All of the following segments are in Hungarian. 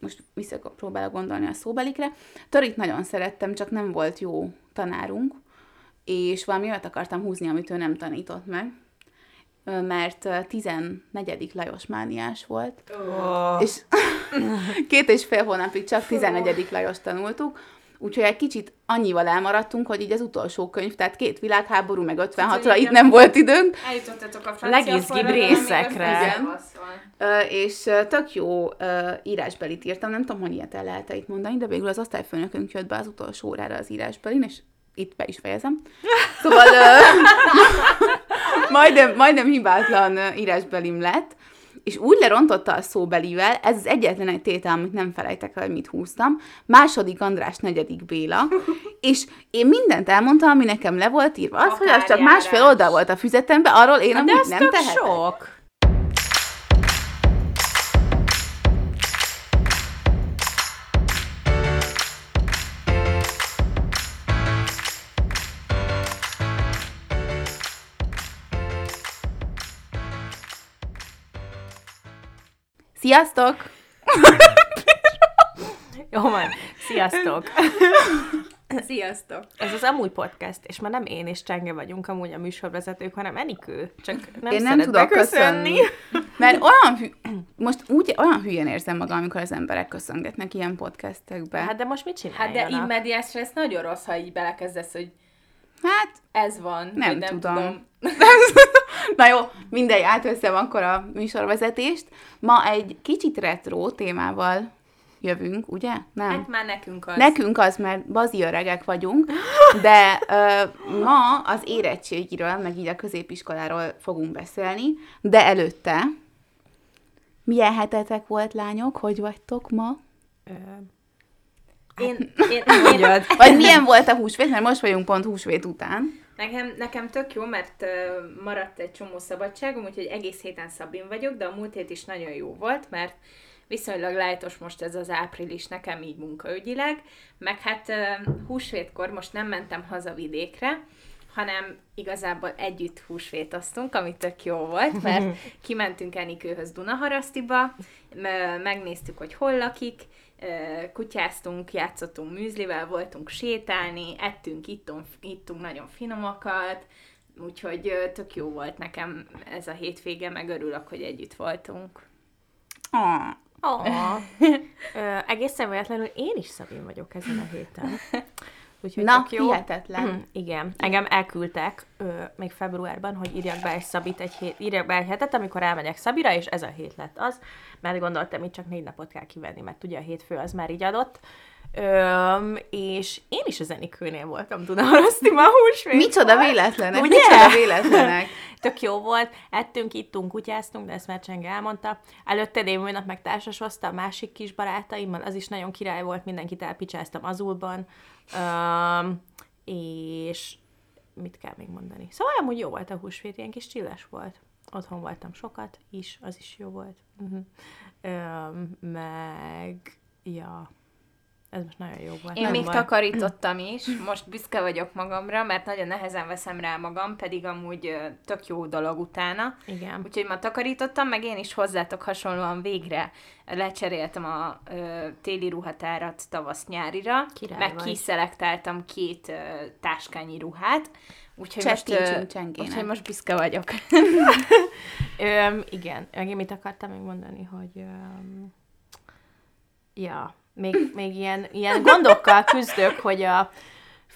most visszapróbálok gondolni a szóbelikre. Törit nagyon szerettem, csak nem volt jó tanárunk, és valami olyat akartam húzni, amit ő nem tanított meg mert 14. Lajos mániás volt, oh. és két és fél hónapig csak 14. Lajos tanultuk, úgyhogy egy kicsit annyival elmaradtunk, hogy így az utolsó könyv, tehát két világháború, meg 56-ra itt nem volt időnk. Eljutottatok a Legizgibb részekre. Igen. Uh, és uh, tök jó uh, írásbelit írtam, nem tudom, hogy ilyet el lehet itt mondani, de végül az osztályfőnökünk jött be az utolsó órára az írásbelin, és itt be is fejezem. Szóval majdnem, majdnem hibátlan írásbelim lett, és úgy lerontotta a szóbelivel, ez az egyetlen egy tétel, amit nem felejtek el, hogy mit húztam, második András, negyedik Béla, és én mindent elmondtam, ami nekem le volt írva. Az, hogy az csak másfél oldal volt a füzetemben, arról én amit nem tehetek. sok. Sziasztok! Jó van, sziasztok! Sziasztok! Ez az amúgy podcast, és már nem én és Csenge vagyunk amúgy a műsorvezetők, hanem Enikő, csak nem Én nem tudok köszönni. Mert olyan, hű, most úgy olyan hülyen érzem magam, amikor az emberek köszöngetnek ilyen podcastekbe. Hát de most mit csináljanak? Hát de immediás ez nagyon rossz, ha így belekezdesz, hogy Hát, ez van. Nem, nem tudom. tudom. Na jó, mindegy, átveszem akkor a műsorvezetést. Ma egy kicsit retro témával jövünk, ugye? Nem. Hát már nekünk az. Nekünk az, mert bazi öregek vagyunk, de uh, ma az érettségiről, meg így a középiskoláról fogunk beszélni, de előtte milyen hetetek volt, lányok? Hogy vagytok ma? Ö, én, én, én, Vagy milyen volt a húsvét, mert most vagyunk pont húsvét után. Nekem, nekem tök jó, mert maradt egy csomó szabadságom, úgyhogy egész héten Szabin vagyok, de a múlt hét is nagyon jó volt, mert viszonylag lájtos most ez az április nekem így munkaügyileg, meg hát húsvétkor most nem mentem haza vidékre, hanem igazából együtt húsvétoztunk, ami tök jó volt, mert kimentünk Enikőhöz Dunaharasztiba, megnéztük, hogy hol lakik, kutyáztunk, játszottunk műzlivel, voltunk sétálni, ettünk, ittunk, ittunk nagyon finomakat, úgyhogy tök jó volt nekem ez a hétvége, meg örülök, hogy együtt voltunk. Oh. Oh. Ö, egészen véletlenül én is Szabin vagyok ezen a héten. Úgyhogy Na, jó. hihetetlen. Mm, igen, engem elküldtek ö, még februárban, hogy írjak be egy Szabit egy hét, írjak be egy hetet, amikor elmegyek Szabira, és ez a hét lett az, mert gondoltam, hogy csak négy napot kell kivenni, mert ugye a hétfő az már így adott. Öm, és én is a zenikőnél voltam Dunaharaszti ma húsvét. Micsoda véletlenek, Ugye? micsoda véletlenek. Tök jó volt, ettünk, ittunk, kutyáztunk, de ezt már Csenge elmondta. Előtte nap meg társashozta a másik kis barátaimmal, az is nagyon király volt, mindenkit elpicsáztam Azulban. Öm, és mit kell még mondani? Szóval amúgy jó volt a húsvét, ilyen kis csilles volt. Otthon voltam sokat is, az is jó volt. Uh-huh. Öm, meg, ja, ez most nagyon jó volt. Én nem még baj. takarítottam is, most büszke vagyok magamra, mert nagyon nehezen veszem rá magam, pedig amúgy tök jó dolog utána. Igen. Úgyhogy ma takarítottam, meg én is hozzátok hasonlóan végre lecseréltem a ö, téli ruhatárat tavasz-nyárira, Király meg vagy. kiszelektáltam két ö, táskányi ruhát, Úgyhogy most, ö, úgyhogy most büszke vagyok. ö, igen, meg mit akartam még mondani, hogy ö, ja, még, még ilyen, ilyen gondokkal küzdök, hogy a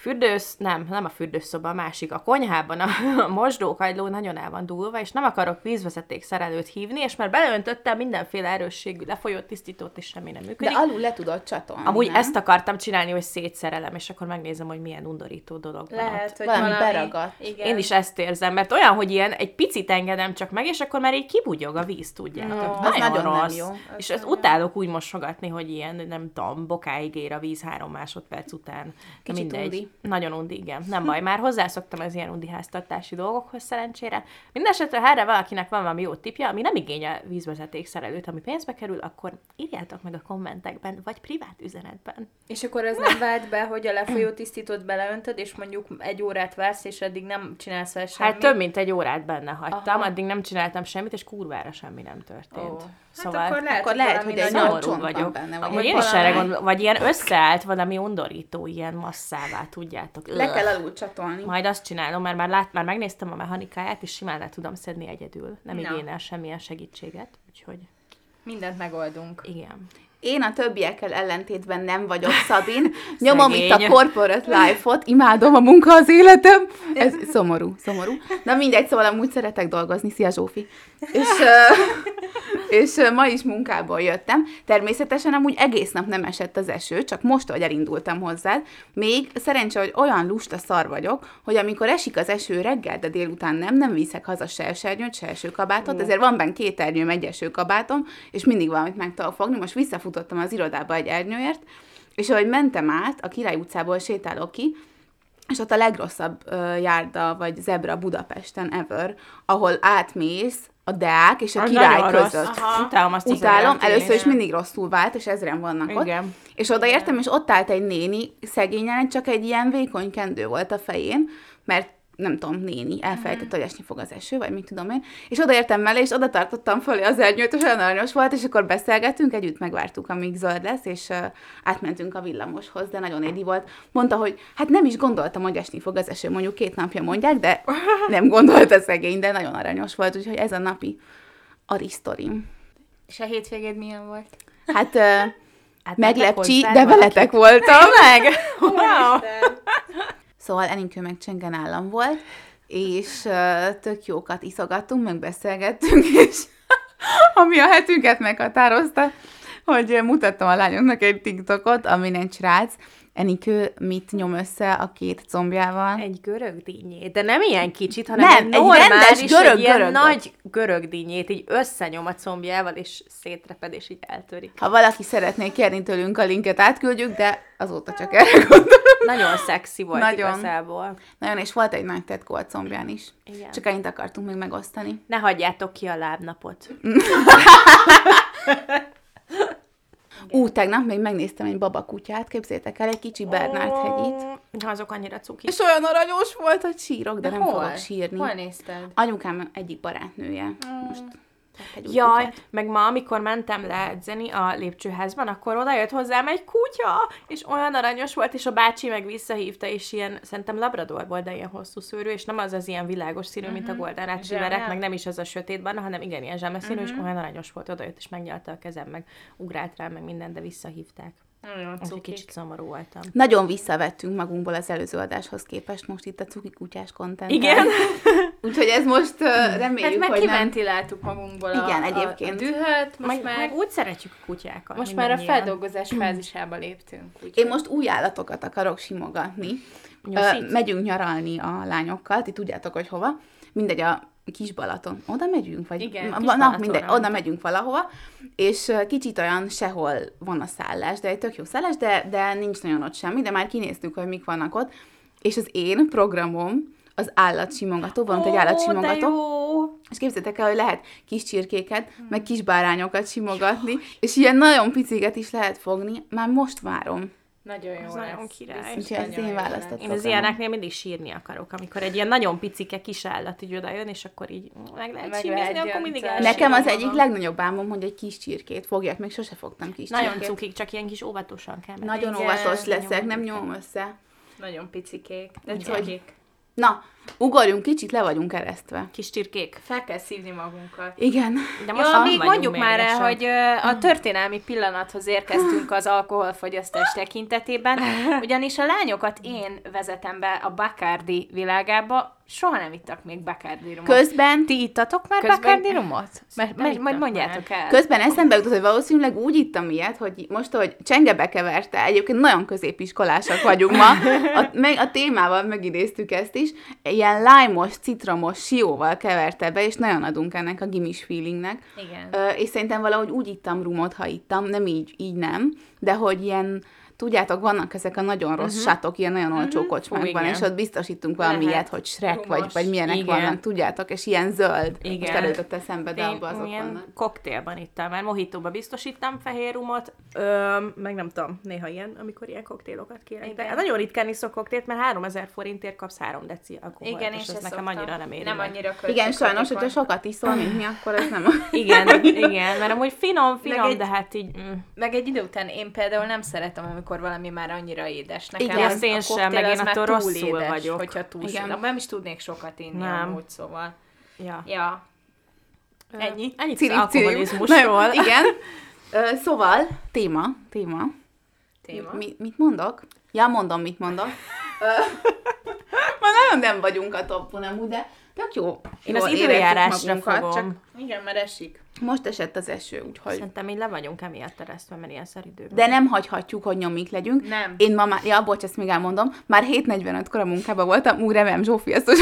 fürdősz, nem, nem a fürdőszoba, a másik, a konyhában a, a mosdókagyló nagyon el van dúlva, és nem akarok vízvezeték szerelőt hívni, és már beleöntöttem mindenféle erősségű lefolyott tisztítót, és semmi nem működik. De alul le tudod csatolni, Amúgy nem? ezt akartam csinálni, hogy szétszerelem, és akkor megnézem, hogy milyen undorító dolog Lehet, van ott. hogy valami, valami beragadt. Igen. Én is ezt érzem, mert olyan, hogy ilyen egy picit engedem csak meg, és akkor már így kibugyog a víz, tudjátok. No, nagyon, nagyon rossz. Nem jó. És ezt utálok úgy mosogatni, hogy ilyen, nem tudom, bokáig ér a víz három másodperc után. Kicsit mindegy. Undi. Nagyon undi, igen. Nem baj, már hozzászoktam az ilyen undi háztartási dolgokhoz szerencsére. Mindenesetre, ha erre valakinek van valami jó tipja, ami nem igényel vízvezeték szerelőt, ami pénzbe kerül, akkor írjátok meg a kommentekben, vagy privát üzenetben. És akkor ez nem vált be, hogy a lefolyó tisztítót beleöntöd, és mondjuk egy órát vársz, és eddig nem csinálsz vele semmit? Hát több mint egy órát benne hagytam, Aha. addig nem csináltam semmit, és kurvára semmi nem történt. Ó. Szóval Hát akkor lehet, akkor lehet, hogy egy szomorú vagyok. benne, vagy Amúgy én is erre gondolom, vagy ilyen összeállt valami undorító, ilyen masszává, tudjátok. Le kell alul csatolni. Majd azt csinálom, mert már, lát, már megnéztem a mechanikáját, és simán le tudom szedni egyedül. Nem Na. igényel semmilyen segítséget, úgyhogy Mindent megoldunk. igen. Én a többiekkel ellentétben nem vagyok Szabin. Nyomom itt a corporate life-ot, imádom a munka az életem. Ez szomorú, szomorú. Na mindegy, szóval amúgy szeretek dolgozni. Szia Zsófi. És, és ma is munkából jöttem. Természetesen amúgy egész nap nem esett az eső, csak most, hogy elindultam hozzád. Még szerencsé, hogy olyan lusta szar vagyok, hogy amikor esik az eső reggel, de délután nem, nem viszek haza se esernyőt, se esőkabátot, ezért van benne két ernyőm, egy esőkabátom, és mindig valamit meg tudok fogni. Most visszafutottam az irodába egy ernyőért, és ahogy mentem át, a Király utcából sétálok ki, és ott a legrosszabb ö, járda, vagy zebra Budapesten ever, ahol átmész a Deák és a Az Király rossz. között. Aha. Utálom azt az Utálom, először is mindig rosszul vált, és ezren vannak ott. Igen. És odaértem, és ott állt egy néni, szegényen, csak egy ilyen vékony kendő volt a fején, mert nem tudom, néni, elfelejtett, hogy esni fog az eső, vagy mit tudom én. És odaértem mellé, és oda tartottam fölé az ernyőt, és olyan aranyos volt, és akkor beszélgettünk, együtt megvártuk, amíg zöld lesz, és uh, átmentünk a villamoshoz, de nagyon édi volt. Mondta, hogy hát nem is gondoltam, hogy esni fog az eső, mondjuk két napja mondják, de nem gondolta szegény, de nagyon aranyos volt, úgyhogy ez a napi arisztorim. És a hétvégéd milyen volt? Hát, uh, Hát meglepcsi, de veletek voltam. Tényleg? Wow. Szóval Enikő meg Csengen állam volt, és tök jókat iszogattunk, meg beszélgettünk, és ami a hetünket meghatározta, hogy mutattam a lányoknak egy TikTokot, amin egy srác, Enikő mit nyom össze a két combjával. Egy görög dinnyét, de nem ilyen kicsit, hanem Nem, egy normális, rendes görög egy ilyen nagy görög dinnyét, így összenyom a combjával, és szétreped, és így eltörik. Ha valaki szeretné kérni tőlünk a linket, átküldjük, de azóta csak erre gondolom. Nagyon szexi volt Nagyon. igazából. Nagyon, és volt egy nagy tetkó a combján is. Igen. Csak ennyit akartunk még megosztani. Ne hagyjátok ki a lábnapot. Ú, tegnap még megnéztem egy babakutyát, képzétek el, egy kicsi Bernát hegyit. Ó, Azok annyira cuki. És olyan aranyos volt, hogy sírok, de, nem hol? fogok sírni. Hol nézted? Anyukám egyik barátnője. Most vett egy Jaj, kutyát. meg ma, amikor mentem le edzeni a lépcsőházban, akkor oda jött hozzám egy kutya, és olyan aranyos volt, és a bácsi meg visszahívta, és ilyen, szerintem labrador volt, de ilyen hosszú szőrű, és nem az az ilyen világos színű, mint a Golden Retrieverek, meg nem is az a sötétben, hanem igen, ilyen zsámeszínű, és olyan aranyos volt, oda jött, és megnyalta a kezem, meg ugrált rám, meg minden, de visszahívták. Nagyon kicsit szomorú voltam. Nagyon visszavettünk magunkból az előző adáshoz képest most itt a cuki kutyás kontent. Igen? Úgyhogy ez most uh, Hát reméljük, meg hogy nem... kiventiláltuk magunkból a, Igen, a, egyébként. a dühöt, most Meg, már, meg úgy szeretjük a kutyákat. most már a feldolgozás fázisába léptünk. Úgyhogy... Én most új állatokat akarok simogatni. Ö, megyünk nyaralni a lányokkal, ti tudjátok, hogy hova. Mindegy, a Kis Balaton. Oda megyünk? Vagy, Igen, na, Balatonra mindegy, oda megyünk valahova, és kicsit olyan sehol van a szállás, de egy tök jó szállás, de, de nincs nagyon ott semmi, de már kinéztük, hogy mik vannak ott. És az én programom az állatsimogató, van ott egy állatsimogató, és képzeljétek el, hogy lehet kis csirkéket, meg kis bárányokat simogatni, és ilyen nagyon piciket is lehet fogni. Már most várom. Nagyon jó Az lesz. nagyon király. Úgyhogy ez nagyon én választottam. Én az ilyeneknél mindig sírni akarok, amikor egy ilyen nagyon picike kis állat így oda jön, és akkor így meg lehet Meg sínizni, lehet akkor mindig elsírom Nekem az magam. egyik legnagyobb álmom, hogy egy kis csirkét fogjak, még sose fogtam kis Nagyon csirkét. cukik, csak ilyen kis óvatosan kell menni. Nagyon Igen, óvatos leszek, nem nyomom össze. Nagyon picikék. De cukik. Na, ugorjunk kicsit, le vagyunk eresztve. Kis csirkék. Fel kell szívni magunkat. Igen. De Most ja, még mondjuk már el, hogy a történelmi pillanathoz érkeztünk az alkoholfogyasztás tekintetében, ugyanis a lányokat én vezetem be a Bacardi világába, soha nem ittak még Bacardi rumot. Közben, Ti ittatok már Közben- Bacardi rumot? Mert, Nem majd, mondjátok el. közben eszembe jutott, hogy valószínűleg úgy ittam ilyet, hogy most, hogy csengebe keverte, egyébként nagyon középiskolásak vagyunk ma, a, meg, a témával megidéztük ezt is, ilyen lájmos, citromos, sióval keverte be, és nagyon adunk ennek a gimis feelingnek. Igen. Ö, és szerintem valahogy úgy ittam rumot, ha ittam, nem így, így nem, de hogy ilyen tudjátok, vannak ezek a nagyon rossz uh-huh. sátok, ilyen nagyon olcsó uh-huh. kocsmákban, Fú, és igen. ott biztosítunk valami ilyet, hogy Rumos. vagy, vagy milyenek Igen. vannak, tudjátok, és ilyen zöld. Igen. Most előtött eszembe, de abban azok ilyen vannak. koktélban ittam, mert mohitóba biztosítottam fehér rumot, ö, meg nem tudom, néha ilyen, amikor ilyen koktélokat kérek. De Igen. nagyon ritkán iszok koktélt, mert 3000 forintért kapsz 3 deci alkoholt, Igen, és és ez nekem szoktam. annyira nem éri Nem meg. annyira Igen, sajnos, hogyha sokat iszol, mint mi, akkor ez nem a... Igen, igen, mert amúgy finom, finom, egy- de hát így... Mm. Meg egy idő után én például nem szeretem, amikor valami már annyira édes. Nekem Igen, az, én a sem, meg én attól túl rosszul édes, vagyok. Hogyha túl Igen. Igen. Nem is tudnék sokat inni Nem. amúgy, szóval. Ja. Ja. Ennyi? Ennyit Ciri, az ciri. alkoholizmusról. Nem, Igen. Szóval, téma, téma. Téma. Mi, mit mondok? Ja, mondom, mit mondok. Ma nagyon nem vagyunk a toppon amúgy, de tök jó. Én jól az időjárásra magunkat, fogom. Csak Igen, mert esik. most esett az eső, úgyhogy... Szerintem így le vagyunk emiatt eresztve, mert ilyen szeridő. De nem hagyhatjuk, hogy nyomik legyünk. Nem. Én ma már, ja, bocs, ezt még elmondom, már 7.45-kor a munkában voltam, úgy remélem Zsófi ezt hogy.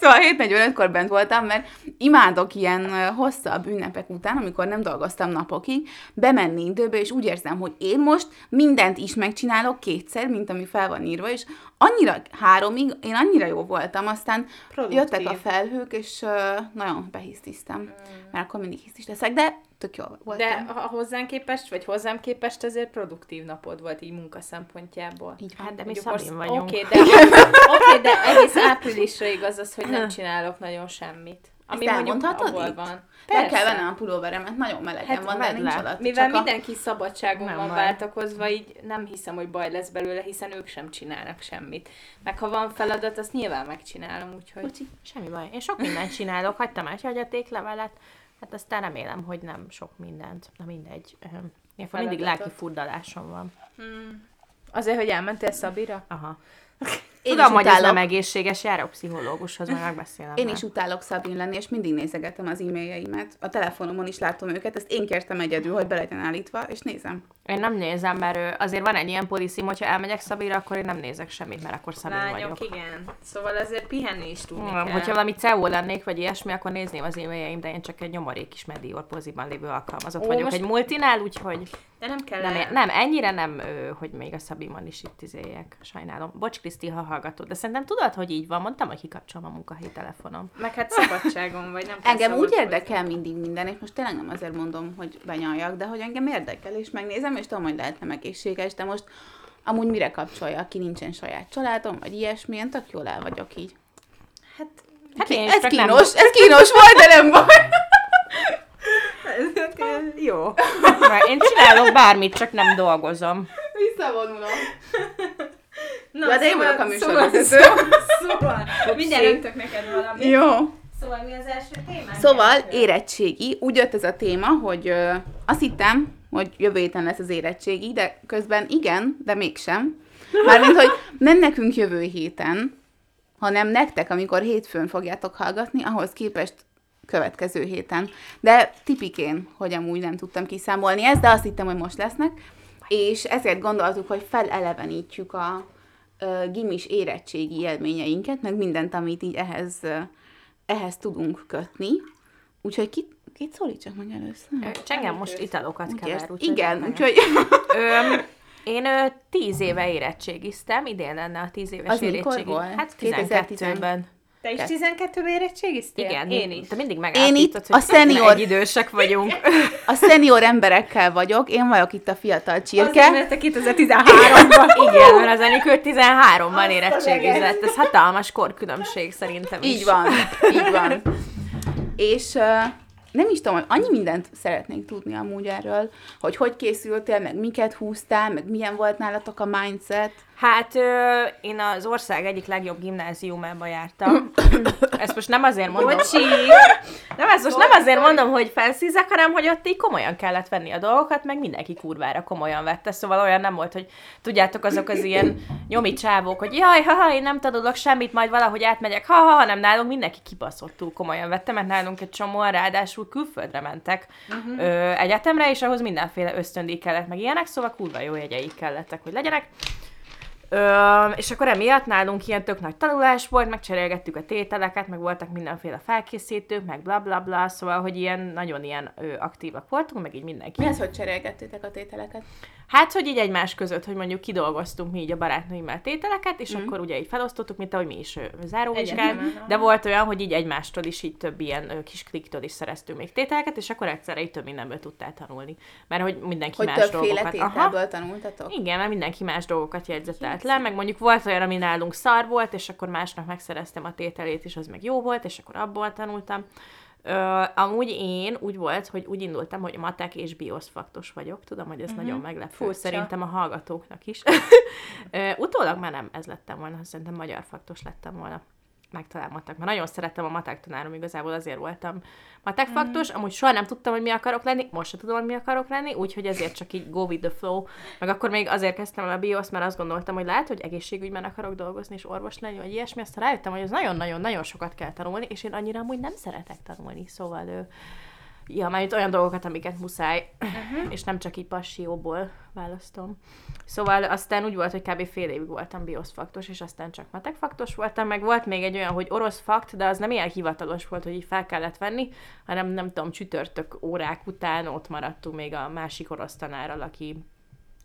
Szóval 7.45-kor bent voltam, mert imádok ilyen hosszabb ünnepek után, amikor nem dolgoztam napokig, bemenni időbe, és úgy érzem, hogy én most mindent is megcsinálok kétszer, mint ami fel van írva, és annyira háromig, én annyira jó voltam, aztán Produktív. jöttek a felhők, és ö, nagyon behisztiztem, mert akkor mindig hisztis leszek, de tök jó voltam. De ha hozzánk képest, vagy hozzám képest azért produktív napod volt így munka szempontjából. Így van. Hát de mi Szabin most- vagyunk. Oké, de, oké, de egész áprilisra igaz az, hogy nem csinálok nagyon semmit. Ami Ezt elmondhatod abból itt? van. Be kell vennem a pulóveremet, nagyon melegen Hát van, de nincs le. alatt. Mivel csak a- mindenki szabadságon Nem van baj. váltakozva, így nem hiszem, hogy baj lesz belőle, hiszen ők sem csinálnak semmit. Meg ha van feladat, azt nyilván megcsinálom, úgyhogy... Bocsi, semmi baj. Én sok mindent csinálok, hagytam egy hagyatéklevelet, hát aztán remélem, hogy nem sok mindent. Na mindegy. Ilyenkor mindig lelki furdalásom van. Azért, hogy elmentél Szabira? Aha. Én Tudom, hogy ez nem egészséges, járok pszichológushoz, majd megbeszélem. Én már. is utálok Szabin lenni, és mindig nézegetem az e-mailjeimet. A telefonomon is látom őket, ezt én kértem egyedül, hogy be legyen állítva, és nézem. Én nem nézem, mert azért van egy ilyen poliszim, hogyha elmegyek Szabira, akkor én nem nézek semmit, mert akkor Szabin Lányok, vagyok. igen. Szóval azért pihenni is tudni Hmm, kell. hogyha valami CEO lennék, vagy ilyesmi, akkor nézném az e-mailjeim, de én csak egy nyomorék kis Medior poziban lévő alkalmazott Ó, vagyok most- egy multinál, úgyhogy De nem kell nem, el- nem, ennyire nem, hogy még a Szabimon is itt izéljek. Sajnálom. Bocs, Kriszti, ha hallgatod, de szerintem tudod, hogy így van. Mondtam, hogy kikapcsolom a munkahelyi telefonom. Meg hát szabadságon vagy, nem Engem úgy érdekel mindig minden, és most tényleg nem azért mondom, hogy benyaljak, de hogy engem érdekel, és megnézem, és tudom, hogy lehet nem egészséges, de most amúgy mire kapcsolja, aki nincsen saját családom, vagy ilyesmi, én tök jól el vagyok így. Hát, Hát én ez csak nem- kínos, ez kínos volt, de nem baj. Jó. Mert én csinálok bármit, csak nem dolgozom. Visszavonulom. Na, de én szóval- vagyok a szóval- műsorvezető. Szóval, mindjárt öntök neked valami. Jó. Szóval mi az első témánk? Szóval érettségi. Úgy jött ez a téma, hogy ö, azt hittem, hogy jövő héten lesz az érettségi, de közben igen, de mégsem. Mármint, hogy nem nekünk jövő héten, hanem nektek, amikor hétfőn fogjátok hallgatni, ahhoz képest következő héten. De tipikén, hogy amúgy nem tudtam kiszámolni ezt, de azt hittem, hogy most lesznek, és ezért gondoltuk, hogy felelevenítjük a gimis érettségi élményeinket, meg mindent, amit így ehhez, ehhez tudunk kötni. Úgyhogy kit, kit szólítsak meg először? Csengem most italokat Úgy kever, úgyhogy Igen, úgyhogy én ö, tíz éve érettségiztem, idén lenne a tíz éves Az volt? Hát 2010. 12-ben. Te is 12 érettségiztél? Igen, Én is. Te mindig Én megállapítod, itt hogy a senior- egy idősek vagyunk. a szenior emberekkel vagyok, én vagyok itt a fiatal Azért, csirke. mert te 2013-ban. Igen, mert az Enikő 13-ban érettségizett. Ez hatalmas korkülönbség szerintem is. Így van, így van. És uh, nem is tudom, annyi mindent szeretnénk tudni amúgy erről, hogy hogy készültél, meg miket húztál, meg milyen volt nálatok a mindset. Hát ö, én az ország egyik legjobb gimnáziumába jártam. Ezt most nem azért mondom. Bocsi! Nem, ezt most nem azért mondom, hogy felszízek, hanem hogy ott így komolyan kellett venni a dolgokat, meg mindenki kurvára komolyan vette, szóval olyan nem volt, hogy tudjátok, azok az ilyen nyomi csávók, hogy jaj, ha, én nem tanulok semmit, majd valahogy átmegyek, ha, ha, hanem nálunk mindenki kibaszottul komolyan vette, mert nálunk egy csomóan ráadásul külföldre mentek uh-huh. ö, egyetemre, és ahhoz mindenféle ösztöndíj kellett, meg ilyenek, szóval kurva jó jegyeik kellettek, hogy legyenek. Ö, és akkor emiatt nálunk ilyen tök nagy tanulás volt, megcserélgettük a tételeket, meg voltak mindenféle felkészítők, meg bla bla bla, szóval, hogy ilyen nagyon ilyen ö, aktívak voltunk, meg így mindenki. Mi az, hogy cserélgettétek a tételeket? Hát, hogy így egymás között, hogy mondjuk kidolgoztunk mi így a barátnőimmel tételeket, és mm. akkor ugye így felosztottuk, mint ahogy mi is záróvizsgán, de volt olyan, hogy így egymástól is így több ilyen ö, kis kliktől is szereztünk még tételeket, és akkor egyszerre így több mindenből tudtál tanulni. Mert hogy mindenki Hogy más többféle dolgokat. Aha. tanultatok? Igen, mert mindenki más dolgokat le, meg mondjuk volt olyan, ami nálunk szar volt, és akkor másnak megszereztem a tételét, és az meg jó volt, és akkor abból tanultam. Ö, amúgy én úgy volt, hogy úgy indultam, hogy matek és bioszfaktos vagyok. Tudom, hogy ez uh-huh. nagyon meglepő. Furcsa. Szerintem a hallgatóknak is. Ö, utólag már nem ez lettem volna, szerintem magyar faktos lettem volna megtalálmattak, mert nagyon szerettem a matek tanárom, igazából azért voltam matek faktos, amúgy soha nem tudtam, hogy mi akarok lenni, most sem tudom, hogy mi akarok lenni, úgyhogy ezért csak így go with the flow, meg akkor még azért kezdtem el a bios, mert azt gondoltam, hogy lehet, hogy egészségügyben akarok dolgozni, és orvos lenni, vagy ilyesmi, aztán rájöttem, hogy ez nagyon-nagyon-nagyon sokat kell tanulni, és én annyira amúgy nem szeretek tanulni, szóval ő, Ja, már olyan dolgokat, amiket muszáj, uh-huh. és nem csak így passióból választom. Szóval aztán úgy volt, hogy kb. fél évig voltam bioszfaktos, és aztán csak matekfaktos voltam, meg volt még egy olyan, hogy orosz fakt, de az nem ilyen hivatalos volt, hogy így fel kellett venni, hanem nem tudom, csütörtök órák után ott maradtunk még a másik orosz tanárral, aki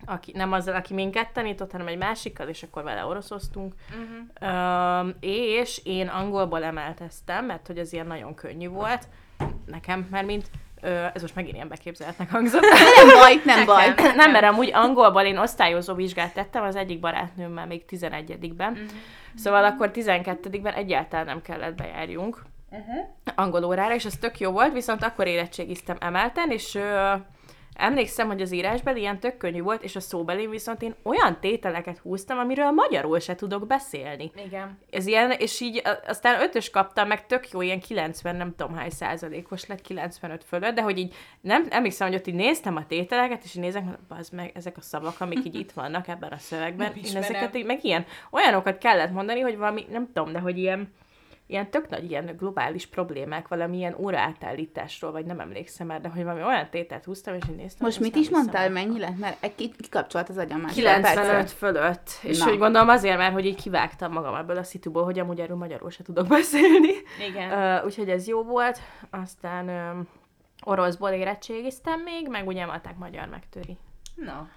aki, nem azzal, aki minket tanított, hanem egy másikkal, és akkor vele oroszoztunk. Uh-huh. Um, és én angolból emelteztem, mert hogy ez ilyen nagyon könnyű volt nekem, mert mint Ö, ez most megint ilyen beképzelhetnek hangzott. Nem baj, nem baj. nem, mert amúgy angolból én osztályozó vizsgát tettem az egyik barátnőmmel még 11-ben. Mhm. Uh-huh. Szóval akkor 12-ben egyáltalán nem kellett bejárjunk uh-huh. angol órára, és ez tök jó volt, viszont akkor érettségiztem emelten, és ö, emlékszem, hogy az írásbeli ilyen tök könnyű volt, és a szóbeli viszont én olyan tételeket húztam, amiről magyarul se tudok beszélni. Igen. Ez ilyen, és így aztán ötös kaptam, meg tök jó, ilyen 90, nem tudom hány százalékos lett, 95 fölött, de hogy így nem emlékszem, hogy ott így néztem a tételeket, és így nézek, az meg ezek a szavak, amik így itt vannak ebben a szövegben. Én ezeket így, meg ilyen, olyanokat kellett mondani, hogy valami, nem tudom, de hogy ilyen, ilyen tök nagy ilyen globális problémák, valami ilyen óraátállításról, vagy nem emlékszem már, de hogy valami olyan tételt húztam, és így néztem. Most mit is mondtál, mennyi lett? Mert egy ki- kikapcsolt az agyam már. 95 fölött. És Na. hogy gondolom azért, mert hogy így kivágtam magam ebből a szituból, hogy amúgy erről magyarul se tudok beszélni. Igen. Uh, úgyhogy ez jó volt. Aztán um, oroszból érettségiztem még, meg ugye matek magyar megtöri. Na,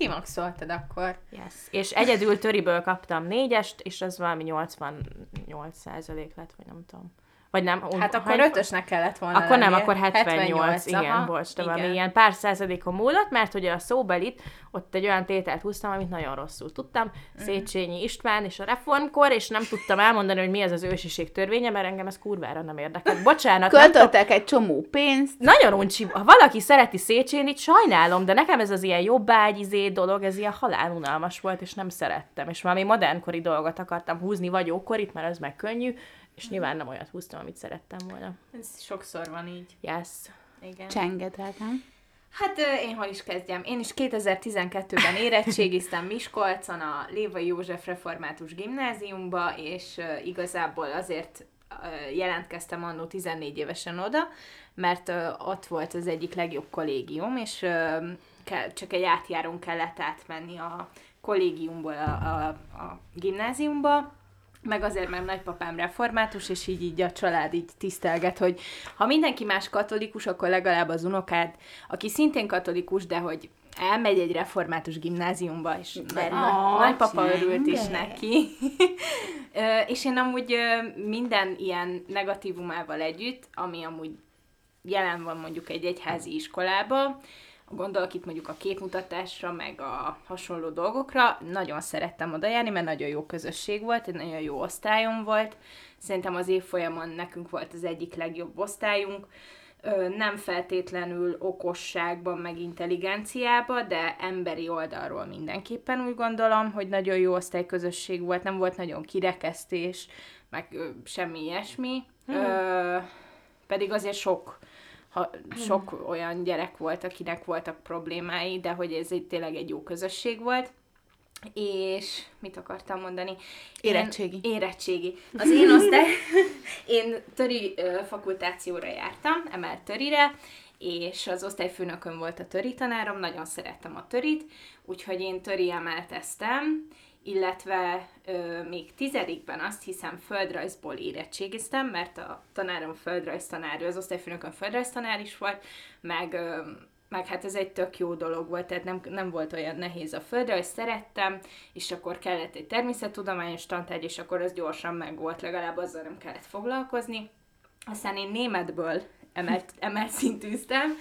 kimaxoltad akkor. Yes. És egyedül töriből kaptam négyest, és az valami 88 százalék lett, vagy nem tudom. Vagy nem. Hát akkor hány- ötösnek kellett volna Akkor nem, lennie. akkor 78, igen, aha, bocs, de valami ilyen pár százalékon múlott, mert ugye a szóbelit, ott egy olyan tételt húztam, amit nagyon rosszul tudtam, Mhm. Széchenyi István és a reformkor, és nem tudtam elmondani, hogy mi ez az ősiség törvénye, mert engem ez kurvára nem érdekel. Bocsánat, nem Költöttek egy csomó pénzt. nagyon uncsi, ha valaki szereti Széchenit, sajnálom, de nekem ez az ilyen jobbágy izé dolog, ez ilyen halálunalmas volt, és nem szerettem. És valami modernkori dolgot akartam húzni, vagy ókorit, mert ez meg könnyű, és nyilván nem olyat húztam, amit szerettem volna. Ez sokszor van így. Yes. Igen. Csenge, drágám. Hát én hol is kezdjem? Én is 2012-ben érettségiztem Miskolcon a Lévai József Református Gimnáziumba, és igazából azért jelentkeztem annó 14 évesen oda, mert ott volt az egyik legjobb kollégium, és csak egy átjárón kellett átmenni a kollégiumból a, a, a gimnáziumba, meg azért, mert nagypapám református, és így, így a család így tisztelget, hogy ha mindenki más katolikus, akkor legalább az unokád, aki szintén katolikus, de hogy elmegy egy református gimnáziumba, és nagy, nagypapa örült is neki. És én amúgy minden ilyen negatívumával együtt, ami amúgy jelen van mondjuk egy egyházi iskolába, gondolok itt mondjuk a képmutatásra, meg a hasonló dolgokra, nagyon szerettem oda járni, mert nagyon jó közösség volt, egy nagyon jó osztályom volt. Szerintem az évfolyamon nekünk volt az egyik legjobb osztályunk, nem feltétlenül okosságban, meg intelligenciában, de emberi oldalról mindenképpen úgy gondolom, hogy nagyon jó osztályközösség volt, nem volt nagyon kirekesztés, meg semmi ilyesmi. Ö, pedig azért sok ha, sok olyan gyerek volt, akinek voltak problémái, de hogy ez egy, tényleg egy jó közösség volt. És mit akartam mondani? Én- Érettségi. érettségi. Az én osztály... én töri fakultációra jártam, emelt törire, és az osztályfőnököm volt a töri tanárom, nagyon szerettem a törit, úgyhogy én töri emelteztem, illetve ö, még tizedikben azt hiszem földrajzból érettségiztem, mert a tanárom földrajz tanár, ő az osztályfőnökön földrajz tanár is volt, meg, ö, meg hát ez egy tök jó dolog volt, tehát nem, nem volt olyan nehéz a földrajz, szerettem, és akkor kellett egy természettudományos tantárgy, és akkor az gyorsan meg volt, legalább azzal nem kellett foglalkozni. Aztán én németből emelt, emelt szintűztem,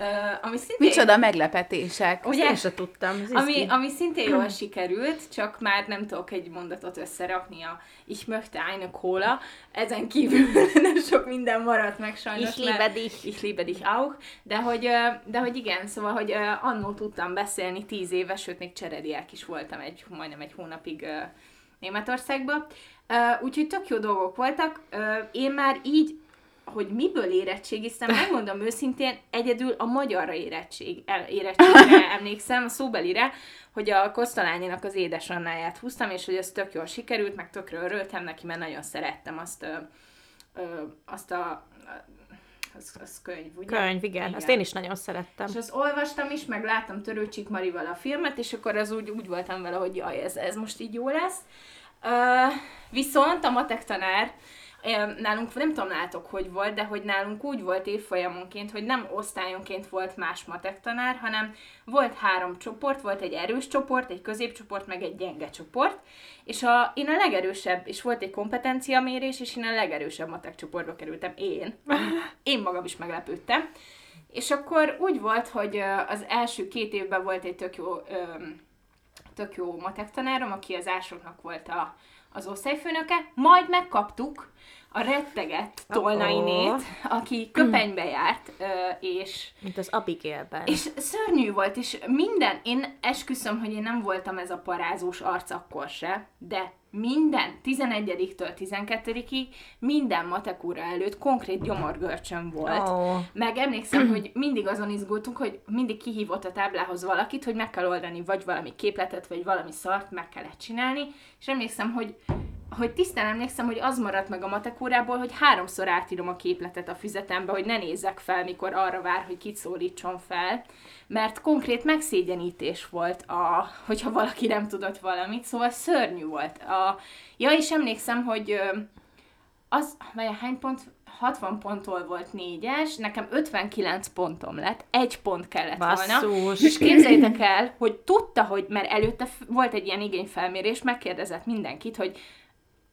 Uh, ami szintén... Micsoda meglepetések. Ugye? Én sem tudtam. Ami, ami szintén jól sikerült, csak már nem tudok egy mondatot összerakni a Ich möchte eine Cola. Ezen kívül nem sok minden maradt meg sajnos. Ich liebe dich. Ich liebe dich auch. De hogy, de hogy igen, szóval, hogy annó tudtam beszélni tíz éves, sőt még cserediák is voltam egy, majdnem egy hónapig Németországba. Úgyhogy tök jó dolgok voltak. Én már így hogy miből érettségiztem, megmondom őszintén, egyedül a magyarra érettség, érettségre emlékszem, a szóbelire, hogy a Kosztolányinak az édesannáját húztam, és hogy ez tök jól sikerült, meg tökre örültem neki, mert nagyon szerettem azt, ö, ö, azt a az, az könyv, ugye? Könyv, igen. igen. Azt én is nagyon szerettem. És azt olvastam is, meg láttam Törőcsik Marival a filmet, és akkor az úgy, úgy voltam vele, hogy jaj, ez, ez most így jó lesz. Uh, viszont a matek tanár, nálunk nem tudom nálatok, hogy volt, de hogy nálunk úgy volt évfolyamonként, hogy nem osztályonként volt más matek tanár, hanem volt három csoport, volt egy erős csoport, egy középcsoport, meg egy gyenge csoport, és a, én a legerősebb, és volt egy kompetenciamérés, és én a legerősebb matek csoportba kerültem, én. Én magam is meglepődtem. És akkor úgy volt, hogy az első két évben volt egy tök jó, tök jó matek tanárom, aki az ásoknak volt a, az osztályfőnöke, majd megkaptuk a rettegett Tolnainét, aki köpenybe járt, és... Mint az Abigailben. És szörnyű volt, és minden, én esküszöm, hogy én nem voltam ez a parázós arc akkor se, de minden, 11-től 12-ig minden matekúra előtt konkrét gyomorgörcsön volt. Oh. Meg emlékszem, hogy mindig azon izgultunk, hogy mindig kihívott a táblához valakit, hogy meg kell oldani vagy valami képletet, vagy valami szart meg kellett csinálni, és emlékszem, hogy hogy tisztán emlékszem, hogy az maradt meg a matekórából, hogy háromszor átírom a képletet a füzetembe, hogy ne nézzek fel, mikor arra vár, hogy kit szólítson fel, mert konkrét megszégyenítés volt, a, hogyha valaki nem tudott valamit, szóval szörnyű volt. A, ja, és emlékszem, hogy az, vagy hány pont, 60 ponttól volt négyes, nekem 59 pontom lett, egy pont kellett Basszus. volna. És képzeljétek el, hogy tudta, hogy, mert előtte volt egy ilyen igényfelmérés, megkérdezett mindenkit, hogy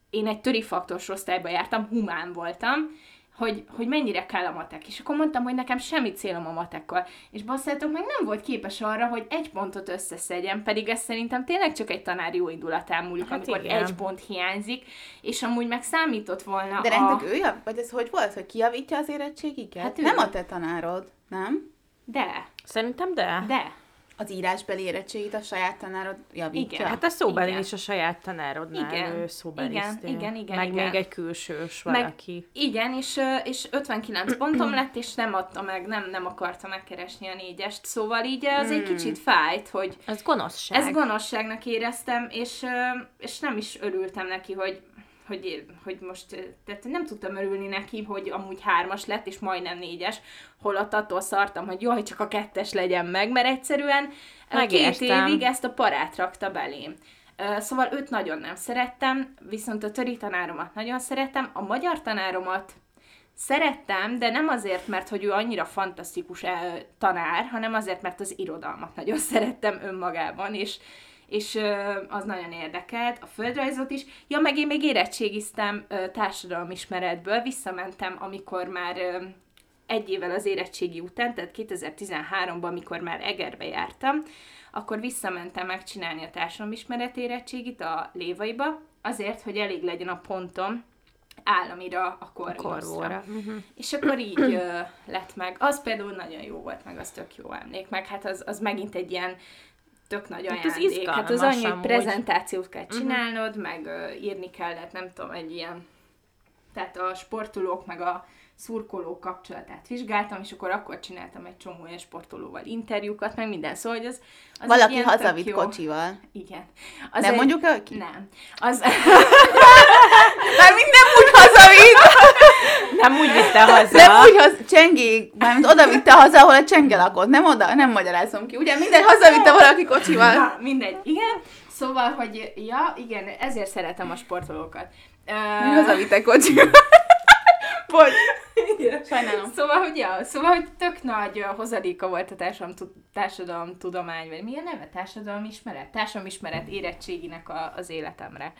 én egy törifaktoros osztályba jártam, humán voltam, hogy, hogy mennyire kell a matek. És akkor mondtam, hogy nekem semmi célom a matekkal. És basszátok meg nem volt képes arra, hogy egy pontot összeszedjen, pedig ez szerintem tényleg csak egy tanár jó indulatán múlik, hát amikor igen. egy pont hiányzik, és amúgy meg számított volna De a... ő jav... vagy ez hogy volt, hogy kijavítja az érettségiket? Hát ő... Nem a te tanárod, nem? De. Szerintem de. De az írásbeli érettségit a saját tanárod javítja. Igen. Hát a szóbeli is a saját tanárodnál igen. ő Igen, igen, igen. Meg igen. még egy külsős valaki. Meg, igen, és, és 59 pontom lett, és nem adta meg, nem, nem akarta megkeresni a négyest. Szóval így az egy hmm. kicsit fájt, hogy... Ez gonoszság. Ez gonoszságnak éreztem, és, és nem is örültem neki, hogy hogy, hogy most, tehát nem tudtam örülni neki, hogy amúgy hármas lett, és majdnem négyes, holott attól szartam, hogy jaj, csak a kettes legyen meg, mert egyszerűen Megértem. két évig ezt a parát rakta belém. Szóval őt nagyon nem szerettem, viszont a töri tanáromat nagyon szerettem, a magyar tanáromat szerettem, de nem azért, mert hogy ő annyira fantasztikus tanár, hanem azért, mert az irodalmat nagyon szerettem önmagában, és és az nagyon érdekelt, a földrajzot is. Ja, meg én még érettségiztem társadalomismeretből, visszamentem, amikor már egy évvel az érettségi után, tehát 2013-ban, amikor már Egerbe jártam, akkor visszamentem megcsinálni a társadalomismeret érettségit a Lévaiba, azért, hogy elég legyen a pontom államira, a korvóra. Uh-huh. És akkor így ö, lett meg. Az például nagyon jó volt, meg az tök jó emlék, meg hát az, az megint egy ilyen tök nagy hát ajándék. Hát, hát az annyi, hogy prezentációt kell mhm. csinálnod, uh-huh. meg uh, írni kellett, nem tudom, egy ilyen, tehát a sportolók, meg a szurkoló kapcsolatát vizsgáltam, és akkor akkor csináltam egy csomó olyan sportolóval interjúkat, meg minden, szóval hogy az, az Valaki hazavitt kocsival. Igen. Az nem egy- mondjuk el ki? Nem. Az, Már minden úgy hazavitt! Nem úgy vitte haza. Nem úgy haz, csengék, mármint oda vitte haza, ahol a csenge lakott. Nem oda, nem magyarázom ki. Ugye minden hazavitte valaki kocsival. Na, mindegy. Igen. Szóval, hogy ja, igen, ezért szeretem a sportolókat. Mi Ö, hazavitte kocsival. Bocs. Sajnálom. Szóval, hogy ja, szóval, hogy tök nagy hozadéka volt a társadalom, társadalom tudomány, vagy milyen neve? Társadalom ismeret? Társadalom ismeret érettséginek a, az életemre.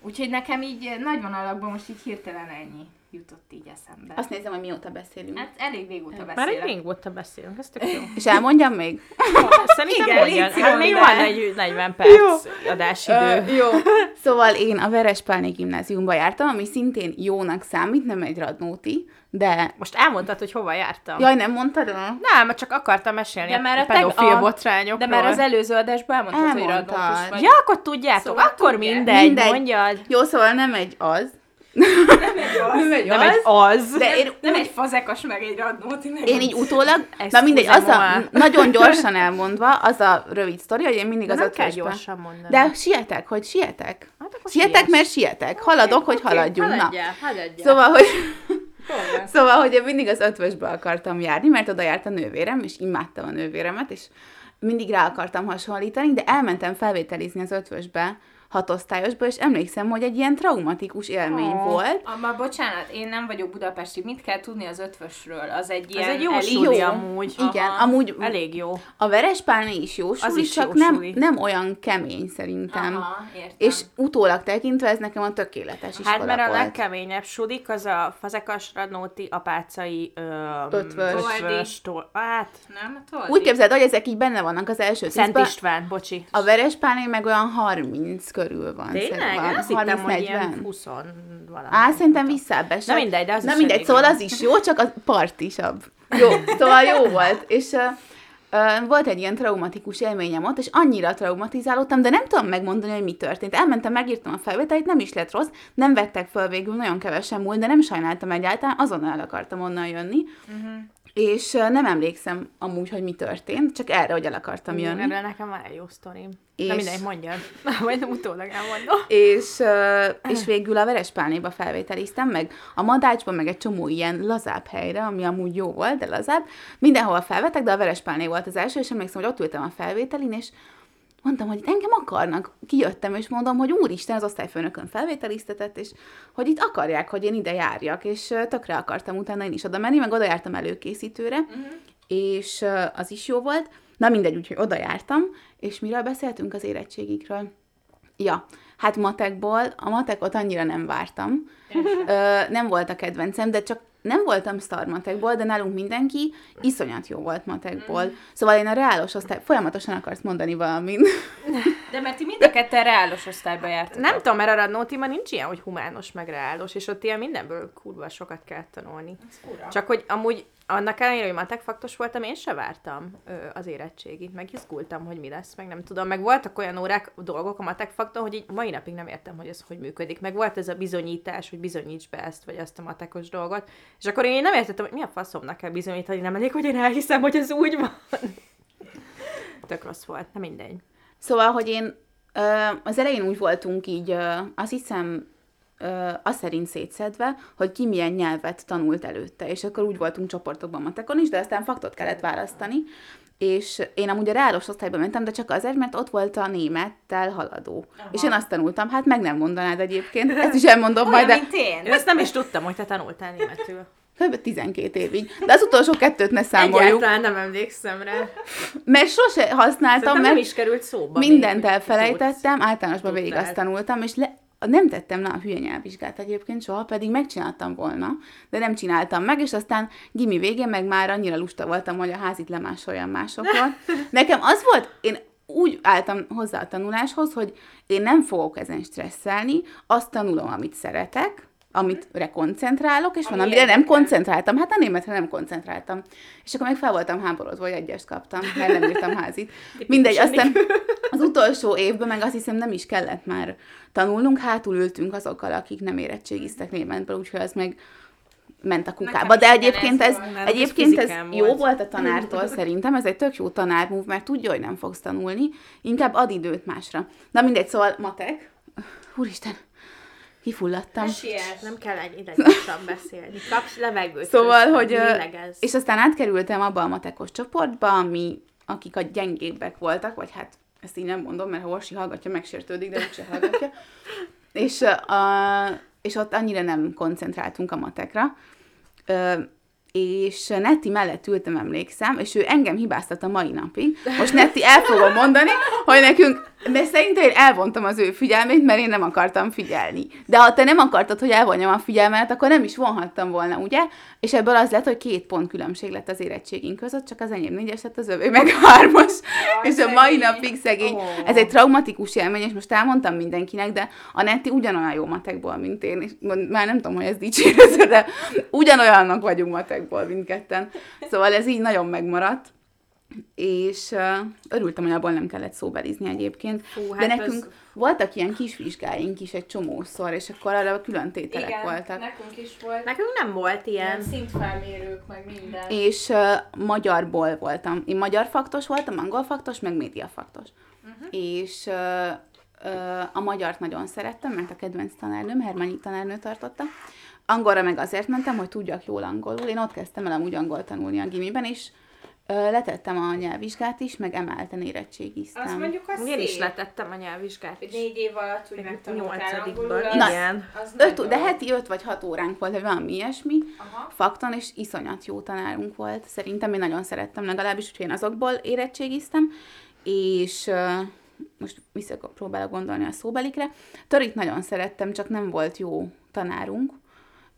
Úgyhogy nekem így nagy vonalakban most így hirtelen ennyi jutott így eszembe. Azt nézem, hogy mióta beszélünk. Hát elég régóta Már beszélek. egy régóta beszélünk, ez tök jó. És elmondjam még? Szerintem Igen, mondjad. légy Hát még van egy 40 perc adásidő. Ö, jó. Szóval én a Verespálné gimnáziumba jártam, ami szintén jónak számít, nem egy radnóti, de... Most elmondtad, hogy hova jártam? Jaj, nem mondtad el? Nem, csak akartam mesélni De a már a teg- pedofil a- botrányokról. De már az előző adásban elmondtad, hogy Elmondtad. radnótus vagy. Ja, akkor tudjátok, Szóval akkor tudják. mindegy, Mindegy. mondjad. Jó, szóval nem egy az. Nem egy az. Nem egy Nem az. egy az. De én, Nem egy fazekas, meg egy radnóti. Nem én így utólag, na mindegy, az a, nagyon gyorsan elmondva, az a rövid sztori, hogy én mindig De az nem ötvösben. gyorsan mondani. De sietek, hogy sietek. Hát Sietek, siess. mert sietek. Haladok, hogy haladjunk. Na. Haladjál, haladjál. Szóval, hogy... Szóval. Szóval, hogy én mindig az ötvösbe akartam járni, mert oda járt a nővérem, és imádtam a nővéremet, és mindig rá akartam hasonlítani, de elmentem felvételizni az ötvösbe, hatosztályosba, és emlékszem, hogy egy ilyen traumatikus élmény Ó. volt. Ma, bocsánat, én nem vagyok budapesti. Mit kell tudni az ötvösről? Az egy ilyen... Ez egy jó suli jó. amúgy. Igen, Aha. amúgy Elég jó. a Verespálné is jó suli, is csak jó nem, suli. nem olyan kemény szerintem. Aha, értem. És utólag tekintve ez nekem a tökéletes iskola Hát mert a legkeményebb sudik az a fazekas, radnóti, apácai, ö, Ötvös. ötvös, tol- hát, Nem? Tudod, Úgy képzeld, hogy ezek így benne vannak az első Szent tízben. István, bocsi. A Verespálné meg olyan 30 körül van. Tényleg? Én azt hittem, hogy 30-40. ilyen 20 valami. Á, szerintem visszább esett. Na mindegy, de az Na is mindegy, szóval az is jó, csak a partisabb. Jó, szóval jó volt. És uh, uh, volt egy ilyen traumatikus élményem ott, és annyira traumatizálódtam, de nem tudom megmondani, hogy mi történt. Elmentem, megírtam a felvételt, nem is lett rossz, nem vettek föl végül, nagyon kevesen múlt, de nem sajnáltam egyáltalán, azonnal el akartam onnan jönni. Uh-huh. És nem emlékszem amúgy, hogy mi történt, csak erre, hogy el akartam jönni. Erről nekem van egy jó sztorim. És... És- mindegy, mondjad. Majd utólag elmondom. és, és végül a Verespálnéba felvételiztem, meg a Madácsba, meg egy csomó ilyen lazább helyre, ami amúgy jó volt, de lazább. Mindenhol felvettek, de a Verespálné volt az első, és emlékszem, hogy ott ültem a felvételin, és mondtam, hogy itt engem akarnak. Kijöttem, és mondom, hogy úristen, az osztályfőnökön felvételiztetett, és hogy itt akarják, hogy én ide járjak, és tökre akartam utána én is oda menni, meg oda jártam előkészítőre, uh-huh. és az is jó volt. Na mindegy, úgyhogy oda jártam, és miről beszéltünk az érettségikről? Ja, hát matekból, a matekot annyira nem vártam. Ö, nem volt a kedvencem, de csak nem voltam szar matekból, de nálunk mindenki iszonyat jó volt matekból. Szóval én a reálos osztály, folyamatosan akarsz mondani valamit. De mert ti mind a ketten reálos osztályba jártatok. Nem tudom, mert a Radnótiban nincs ilyen, hogy humános meg reálos, és ott ilyen mindenből kurva sokat kell tanulni. Csak hogy amúgy annak ellenére, hogy matek faktos voltam, én se vártam ö, az érettségit, meg izgultam, hogy mi lesz, meg nem tudom. Meg voltak olyan órák, dolgok a matek hogy így mai napig nem értem, hogy ez hogy működik. Meg volt ez a bizonyítás, hogy bizonyíts be ezt, vagy azt a matekos dolgot. És akkor én nem értettem, hogy mi a faszomnak kell bizonyítani, nem elég, hogy én elhiszem, hogy ez úgy van. Tök rossz volt, nem mindegy. Szóval, hogy én ö, az elején úgy voltunk így, ö, azt hiszem, ö, azt szerint szétszedve, hogy ki milyen nyelvet tanult előtte, és akkor úgy voltunk csoportokban matekon is, de aztán faktot kellett választani, és én amúgy a reálos osztályba mentem, de csak azért, mert ott volt a némettel haladó. Aha. És én azt tanultam, hát meg nem mondanád egyébként, ezt is elmondom Olyan, majd, de mint én. Ezt nem is tudtam, hogy te tanultál németül. kb. 12 évig. De az utolsó kettőt ne számoljuk, Egyáltalán nem emlékszem rá. mert sose használtam, Szerintem mert nem is került szóba. mindent még, elfelejtettem, általánosban végig azt tanultam, és le, nem tettem le a hülye nyelvvizsgát egyébként soha, pedig megcsináltam volna, de nem csináltam meg, és aztán gimi végén meg már annyira lusta voltam, hogy a házit lemásoljam másokról. Nekem az volt, én úgy álltam hozzá a tanuláshoz, hogy én nem fogok ezen stresszelni, azt tanulom, amit szeretek, amit koncentrálok, és van, Ami amire nem koncentráltam. Hát a németre nem koncentráltam. És akkor meg fel voltam háborodva, hogy egyest kaptam, mert nem írtam házit. Mindegy, aztán az utolsó évben meg azt hiszem nem is kellett már tanulnunk, hátul ültünk azokkal, akik nem érettségiztek németből, úgyhogy az meg ment a kukába. De egyébként ez, egyébként ez jó volt. volt a tanártól szerintem, ez egy tök jó tanármúv, mert tudja, hogy nem fogsz tanulni, inkább ad időt másra. Na mindegy, szóval matek. Úristen, kifulladtam. Siess. Nem kell egy ide gyorsan beszélni. Kapsz levegőt. Szóval, hogy... ö, lélegezz. És aztán átkerültem abba a matekos csoportba, ami, akik a gyengébbek voltak, vagy hát ezt így nem mondom, mert ha Orsi hallgatja, megsértődik, de úgyse hallgatja. és, a, és ott annyira nem koncentráltunk a matekra. Ö, és Netti mellett ültem, emlékszem, és ő engem hibáztat a mai napig. Most Netti, el fogom mondani, hogy nekünk, de szerintem én elvontam az ő figyelmét, mert én nem akartam figyelni. De ha te nem akartad, hogy elvonjam a figyelmet, akkor nem is vonhattam volna, ugye? És ebből az lett, hogy két pont különbség lett az érettségünk között, csak az enyém négyes lett, az övé meg hármas. Mai napig szegény. Ó. Ez egy traumatikus élmény, és most elmondtam mindenkinek, de a Netti ugyanolyan jó matekból, mint én, és már nem tudom, hogy ez dicséretre, de ugyanolyannak vagyunk matekból mindketten. Szóval ez így nagyon megmaradt. És uh, örültem, hogy abból nem kellett szóbelizni egyébként. De hát nekünk az- voltak ilyen kis vizsgáink is egy csomószor, és akkor arra külön tételek Igen, voltak. nekünk is volt. Nekünk nem volt ilyen. Ilyen szintfelmérők, meg minden. És uh, magyarból voltam. Én magyar faktos voltam, angol faktos, meg média faktos. Uh-huh. És uh, uh, a magyart nagyon szerettem, mert a kedvenc tanárnőm, Hermányi tanárnő tartotta. Angolra meg azért mentem, hogy tudjak jól angolul. Én ott kezdtem el amúgy angol tanulni a gimiben, és letettem a nyelvvizsgát is, meg emelten érettségiztem. Azt mondjuk az Én is letettem a nyelvvizsgát. hogy négy év alatt úgy Meg megtanultál nyolcadikban. angolul, az, Igen. az Öt, de heti öt vagy hat óránk volt, vagy valami ilyesmi, Aha. fakton, és iszonyat jó tanárunk volt. Szerintem én nagyon szerettem legalábbis, úgyhogy én azokból érettségiztem, és most visszapróbálok gondolni a szóbelikre. Torit nagyon szerettem, csak nem volt jó tanárunk,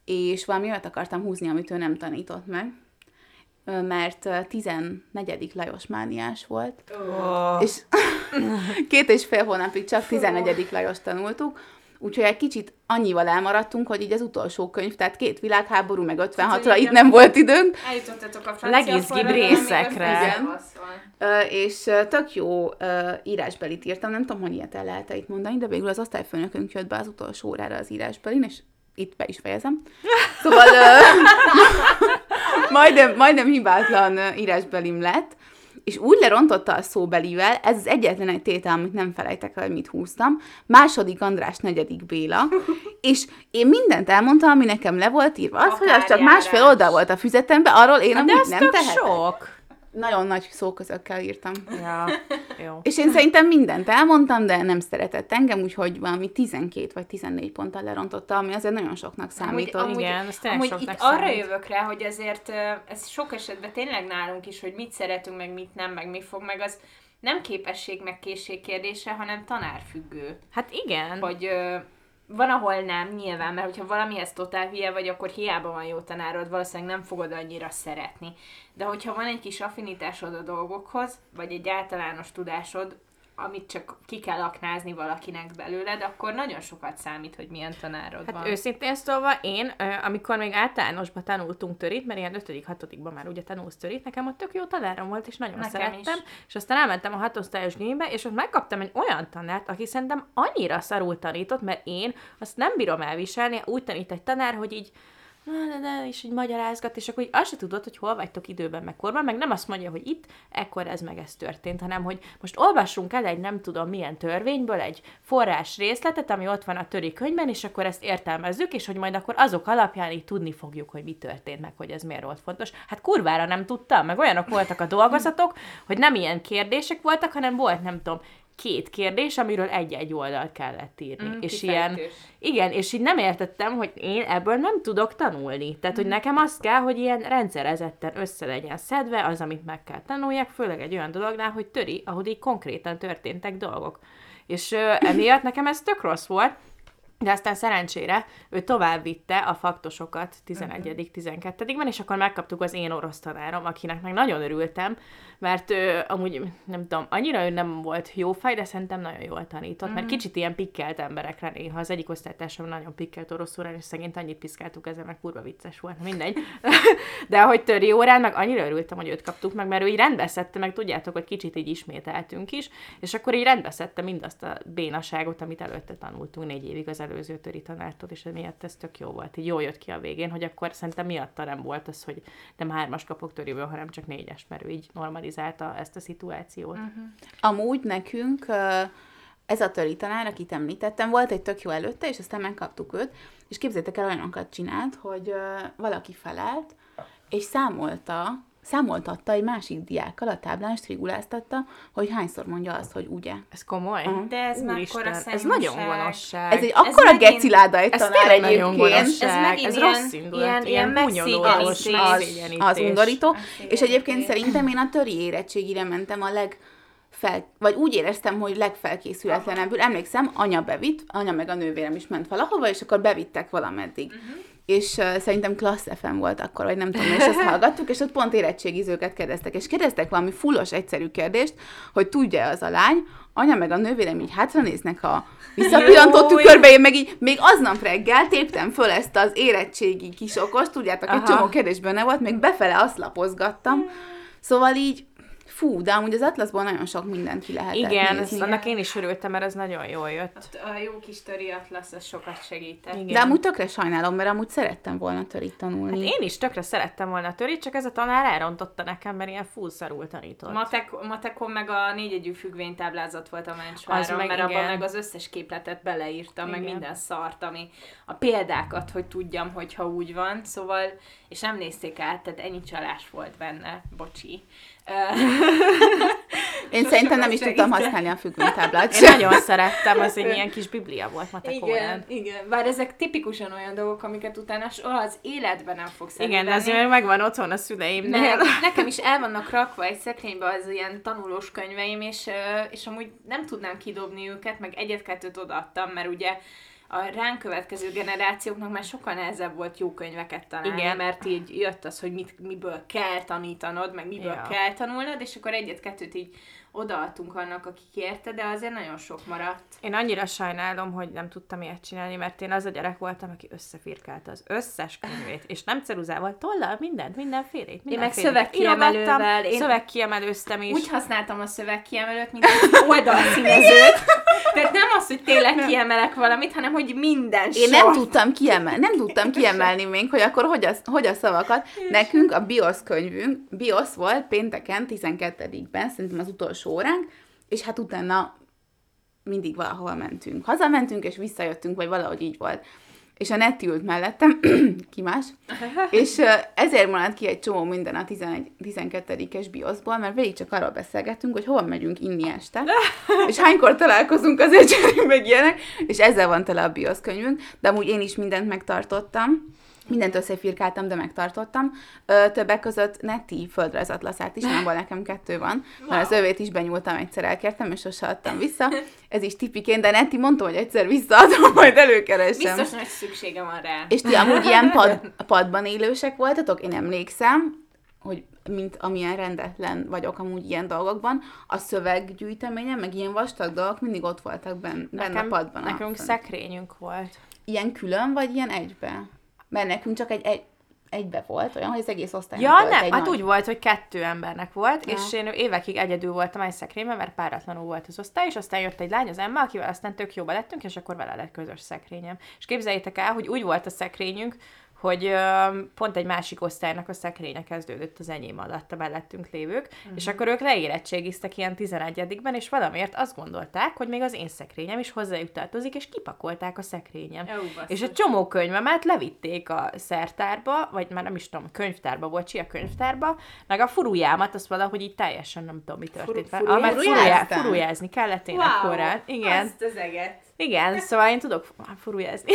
és valami olyat akartam húzni, amit ő nem tanított meg, mert ö, 14. Lajos mániás volt, Oh. és két és fél hónapig csak 14. Lajos tanultuk, úgyhogy egy kicsit annyival elmaradtunk, hogy így az utolsó könyv, tehát két világháború, meg 56-ra itt nem volt időnk, Eljutottatok a legizgibb részekre. Igen. és tök jó írásbelit írtam, nem tudom, hogy ilyet el lehet itt mondani, de végül az osztályfőnökünk jött be az utolsó órára az írásbelin, és itt be is fejezem. Szóval majdnem, majdnem hibátlan írásbelim lett, és úgy lerontotta a szóbelivel, ez az egyetlen egy tétel, amit nem felejtek el, hogy mit húztam, második András, negyedik Béla, és én mindent elmondtam, ami nekem le volt írva. Az, hogy az csak Határjárás. másfél oldal volt a füzetemben, arról én amúgy ez nem tehetek. sok. Nagyon nagy szóközökkel írtam. Ja, jó. És én szerintem mindent elmondtam, de nem szeretett engem, úgyhogy valami 12 vagy 14 ponttal lerontotta, ami azért nagyon soknak számított. amúgy, Igen, ez amúgy soknak itt arra számít. jövök rá, hogy azért ez sok esetben tényleg nálunk is, hogy mit szeretünk, meg mit nem, meg mi fog, meg az nem képesség, meg készség kérdése, hanem tanárfüggő. Hát igen. Ö, van, ahol nem, nyilván, mert hogyha valamihez totál hülye vagy, akkor hiába van jó tanárod, valószínűleg nem fogod annyira szeretni. De hogyha van egy kis affinitásod a dolgokhoz, vagy egy általános tudásod, amit csak ki kell aknázni valakinek belőled, akkor nagyon sokat számít, hogy milyen tanárod van. Hát őszintén szólva, én, amikor még általánosban tanultunk törit, mert ilyen 5 hatodikban már ugye tanulsz törit, nekem ott tök jó tanárom volt, és nagyon Nekem szerettem. is. És aztán elmentem a hatosztályos gimibe, és ott megkaptam egy olyan tanárt, aki szerintem annyira szarul tanított, mert én azt nem bírom elviselni, úgy tanít egy tanár, hogy így és így magyarázgat, és akkor így azt se tudod, hogy hol vagytok időben, meg korban, meg nem azt mondja, hogy itt, ekkor ez meg ez történt, hanem hogy most olvassunk el egy nem tudom milyen törvényből egy forrás részletet, ami ott van a töri könyvben, és akkor ezt értelmezzük, és hogy majd akkor azok alapján így tudni fogjuk, hogy mi történt, meg hogy ez miért volt fontos. Hát kurvára nem tudtam, meg olyanok voltak a dolgozatok, hogy nem ilyen kérdések voltak, hanem volt, nem tudom, két kérdés, amiről egy-egy oldalt kellett írni. Mm, és ilyen, igen, és így nem értettem, hogy én ebből nem tudok tanulni. Tehát, hogy nekem azt kell, hogy ilyen rendszerezetten össze legyen szedve az, amit meg kell tanuljak, főleg egy olyan dolognál, hogy töri, ahogy így konkrétan történtek dolgok. És ö, emiatt nekem ez tök rossz volt, de aztán szerencsére ő tovább vitte a faktosokat 11 12 ben és akkor megkaptuk az én orosz tanárom, akinek meg nagyon örültem, mert ő, amúgy nem tudom, annyira ő nem volt jó fej, de szerintem nagyon jól tanított, mert kicsit ilyen pikkelt emberekre néha. Az egyik osztálytársam nagyon pikkelt orosz órán, és szegényt annyit piszkáltuk ezzel, meg kurva vicces volt, mindegy. de ahogy töri órán, meg annyira örültem, hogy őt kaptuk meg, mert ő így rendbeszedte, meg tudjátok, hogy kicsit így ismételtünk is, és akkor így rendbeszedte mindazt a bénaságot, amit előtte tanultunk négy évig az előző töri tanártól, és emiatt ez tök jó volt. Így jó jött ki a végén, hogy akkor szerintem miatta nem volt az, hogy nem hármas kapok töriből, hanem csak négyes, mert ő így normalizálta ezt a szituációt. Uh-huh. Amúgy nekünk ez a töri tanár, akit említettem, volt egy tök jó előtte, és aztán megkaptuk őt, és képzétek el, olyanokat csinált, hogy valaki felelt, és számolta, számoltatta egy másik diákkal a táblán, és triguláztatta, hogy hányszor mondja azt, hogy ugye. Ez komoly? Aha. De ez mekkora Úristen, ez nagyon gonoszság. Ez egy akkora megint- geciláda egy ez tanár tényleg nagyon egyébként. gonoszság. Ez megint ez ilyen- rossz indulat, ilyen- ilyen, megszégyenítés. megszégyenítés. Az undorító. És egyébként szerintem én a töri érettségire mentem a leg fel, vagy úgy éreztem, hogy legfelkészületlenebbül. Emlékszem, anya bevitt, anya meg a nővérem is ment valahova, és akkor bevittek valameddig. Uh-huh. És uh, szerintem Klassz FM volt akkor, vagy nem tudom, és ezt hallgattuk, és ott pont érettségizőket kérdeztek, és kérdeztek valami fullos, egyszerű kérdést, hogy tudja az a lány, anya meg a nővérem így hátranéznek a visszapillantott Jó, tükörbe, én meg így még aznap reggel téptem föl ezt az érettségi kis okos, tudjátok, egy Aha. csomó kérdés benne volt, még befele azt lapozgattam, szóval így, fú, de amúgy az Atlaszból nagyon sok mindent ki lehetett Igen, nézni. ezt, annak én is örültem, mert ez nagyon jól jött. Ott A jó kis töri atlasz, az sokat segített. Igen. De amúgy tökre sajnálom, mert amúgy szerettem volna törit tanulni. Hát én is tökre szerettem volna törit, csak ez a tanár elrontotta nekem, mert ilyen full szarul tanított. Matek, matekon meg a négyegyű függvénytáblázat volt a Az mencsváron, meg mert abban igen. meg az összes képletet beleírtam, meg Igen. minden szart, ami a példákat, hogy tudjam, hogyha úgy van, szóval, és nem nézték át, tehát ennyi csalás volt benne, bocsi. Én szerintem nem is tudtam használni a függvénytáblát Én nagyon szerettem, az egy ilyen kis biblia volt matek igen, igen, bár ezek tipikusan olyan dolgok, amiket utána soha az életben nem fogsz Igen, azért meg megvan otthon a szüleimnél. Ne, nekem is el vannak rakva egy szekrénybe az ilyen tanulós könyveim, és, és amúgy nem tudnám kidobni őket, meg egyet-kettőt odaadtam, mert ugye a ránk következő generációknak már sokkal nehezebb volt jó könyveket találni, Igen. mert így jött az, hogy mit, miből kell tanítanod, meg miből Ja. kell tanulnod, és akkor egyet-kettőt így odaadtunk annak, aki kérte, de azért nagyon sok maradt. Én annyira sajnálom, hogy nem tudtam ilyet csinálni, mert én az a gyerek voltam, aki összefirkálta az összes könyvét, és nem ceruzával, tollal, mindent, mindenfélét, meg mindenfélét. szövegkiemelővel, Írogattam, én- Szövegkiemelőztem is. Úgy használtam a szövegkiemelőt, mint egy oldalszínezőt. Tehát nem az, hogy tényleg kiemelek valamit, hanem hogy minden Én sor. nem tudtam kiemelni, nem tudtam kiemelni még, hogy akkor hogy a, hogy a szavakat. Nekünk a BIOS könyvünk, BIOS volt pénteken, 12-ben, szerintem az utolsó óránk, és hát utána mindig valahol mentünk. Hazamentünk, és visszajöttünk, vagy valahogy így volt. És a Neti ült mellettem, ki más, és ezért maradt ki egy csomó minden a 11, 12-es bioszból, mert végig csak arról beszélgettünk, hogy hova megyünk inni este, és hánykor találkozunk azért csak meg ilyenek, és ezzel van tele a biosz könyvünk, de amúgy én is mindent megtartottam, mindent összefirkáltam, de megtartottam. Ö, többek között Neti földrajzatlaszát is, abból nekem kettő van, mert az övét is benyúltam, egyszer elkértem, és sose adtam vissza. Ez is tipikén, de Neti mondta, hogy egyszer visszaadom, majd előkeresem. Biztos nagy szüksége van rá. És ti amúgy ilyen pad, padban élősek voltatok? Én emlékszem, hogy mint amilyen rendetlen vagyok amúgy ilyen dolgokban, a szöveggyűjteményem, meg ilyen vastag dolgok mindig ott voltak benne, benne a padban. nekünk fönt. szekrényünk volt. Ilyen külön, vagy ilyen egybe? Mert nekünk csak egy, egy egybe volt, olyan, hogy az egész osztálynak Ja, volt nem, egy hát nagy... úgy volt, hogy kettő embernek volt, Ja. és én évekig egyedül voltam egy szekrényben, mert páratlanul volt az osztály, és aztán jött egy lány, az Emma, akivel aztán tök jóba lettünk, és akkor vele lett közös szekrényem. És képzeljétek el, hogy úgy volt a szekrényünk, hogy ö, pont egy másik osztálynak a szekrénye kezdődött az enyém alatt a mellettünk lévők, Mhm. uh-huh. és akkor ők leérettségiztek ilyen 11-ben, és valamiért azt gondolták, hogy még az én szekrényem is hozzájuk tartozik, és kipakolták a szekrényem. Ó, basszus. és egy csomó könyvemet levitték a szertárba, vagy már nem is tudom, könyvtárba, bocsi, a könyvtárba, meg a furujámat, azt valahogy így teljesen nem tudom, mi történt mert furujá, furujázni kellett én wow, akkorán. Igen, Azt az eget. Igen, szóval én tudok fu- furujázni.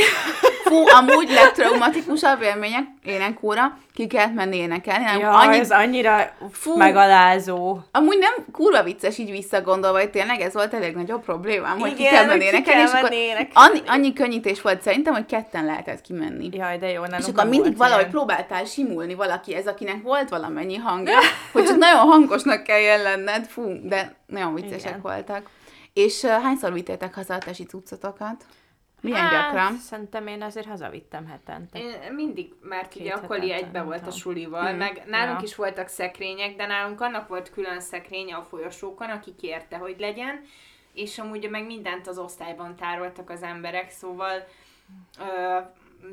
Fú, amúgy legtraumatikusabb élmények énekóra, ki kellett menni énekelni. Nem, Ja, annyi, ez annyira Fú. Megalázó. Amúgy nem kurva vicces így visszagondolva, hogy tényleg ez volt elég nagyobb problémám, hogy ki Igen, kell menni ki énekelni, és kell akkor énekelni. annyi, annyi könnyítés volt szerintem, hogy ketten lehetett kimenni. Jaj, de jó, nálunk És akkor nem mindig valahogy ilyen. próbáltál simulni valaki, ez akinek volt valamennyi hangja, hogy csak nagyon hangosnak kelljen lenned, fú, de nagyon viccesek Igen. voltak. És uh, hányszor vittétek haza a tesi cuccotokat? Milyen Hát, gyakran? Szerintem én azért hazavittem hetente. Én mindig, mert Két ugye akkor hetente, egybe volt a sulival, Mm. meg nálunk Ja. is voltak szekrények, de nálunk annak volt külön szekrénye a folyosókon, aki kérte, hogy legyen, és amúgy meg mindent az osztályban tároltak az emberek, szóval ö,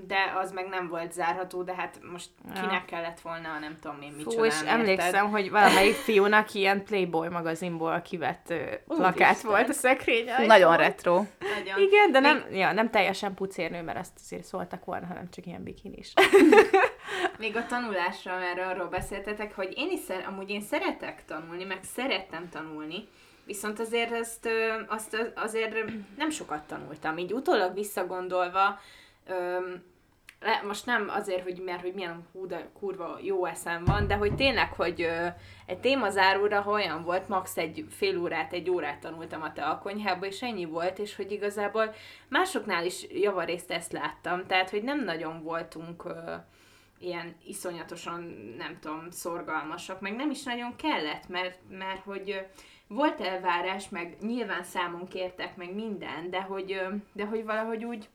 de az meg nem volt zárható, de hát most Ja. kinek kellett volna, nem tudom én mit Fú, és emlékszem, hogy valamelyik fiúnak ilyen Playboy magazinból kivett plakát volt a szekrényen. Nagyon retro. Nagyon. Igen, de nem, ja, nem teljesen pucérnő, mert azt azért szóltak volna, hanem csak ilyen bikinis. Még a tanulásra, mert arról beszéltetek, hogy én is szer- amúgy én szeretek tanulni, meg szerettem tanulni, viszont azért ezt, azt azért nem sokat tanultam. Így utólag visszagondolva, öm, le, most nem azért, hogy mert hogy milyen hú, de kurva jó eszem van, de hogy tényleg, hogy ö, egy témazáróra olyan volt, max. egy fél órát, egy órát tanultam a te alkonyhába, és ennyi volt, és hogy igazából másoknál is javarészt ezt láttam, tehát hogy nem nagyon voltunk ö, ilyen iszonyatosan, nem tudom, szorgalmasak, meg nem is nagyon kellett, mert, mert hogy volt elvárás, meg nyilván számon kértek, meg minden, de hogy, de hogy valahogy úgy,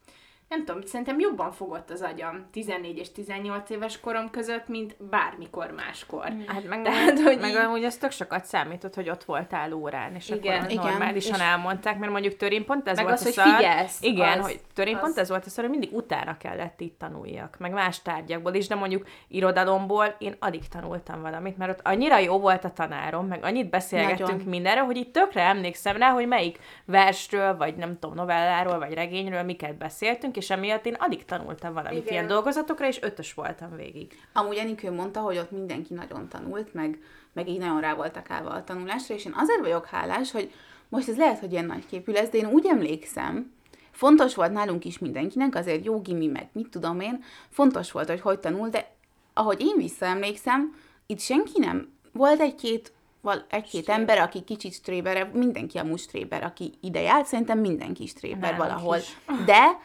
nem tudom, szerintem jobban fogott az agyam 14 és 18 éves korom között, mint bármikor máskor. Hát meg, Tehát, hogy meg így- amúgy az tök sokat számított, hogy ott voltál órán, és Igen. akkor Igen, normálisan és- elmondták, mert mondjuk törén pont ez Meg volt az, a hogy szar. figyelsz, Igen, az- hogy törén az- pont ez volt a szar, hogy mindig utána kellett itt tanuljak, meg más tárgyakból is, de mondjuk irodalomból én alig tanultam valamit, mert ott annyira jó volt a tanárom, meg annyit beszélgettünk Nagyon. mindenről, hogy itt tökre emlékszem rá, hogy melyik versről, vagy nem tudom, novelláról, vagy regényről miket beszéltünk, és emiatt én alig tanultam valamit Igen. ilyen dolgozatokra, és ötös voltam végig. Amúgy Enikő mondta, hogy ott mindenki nagyon tanult, meg, meg így nagyon rá voltak állva a tanulásra, és én azért vagyok hálás, hogy most ez lehet, hogy ilyen nagyképű lesz, de én úgy emlékszem, fontos volt nálunk is mindenkinek, azért jó gimi, meg mit tudom én, fontos volt, hogy hogy tanul, de ahogy én visszaemlékszem, itt senki nem, volt egy-két val- egy-két ember, aki kicsit stréber, mindenki amúgy stréber, aki ide járt, szerintem mindenki stréber Nálunk valahol. is. De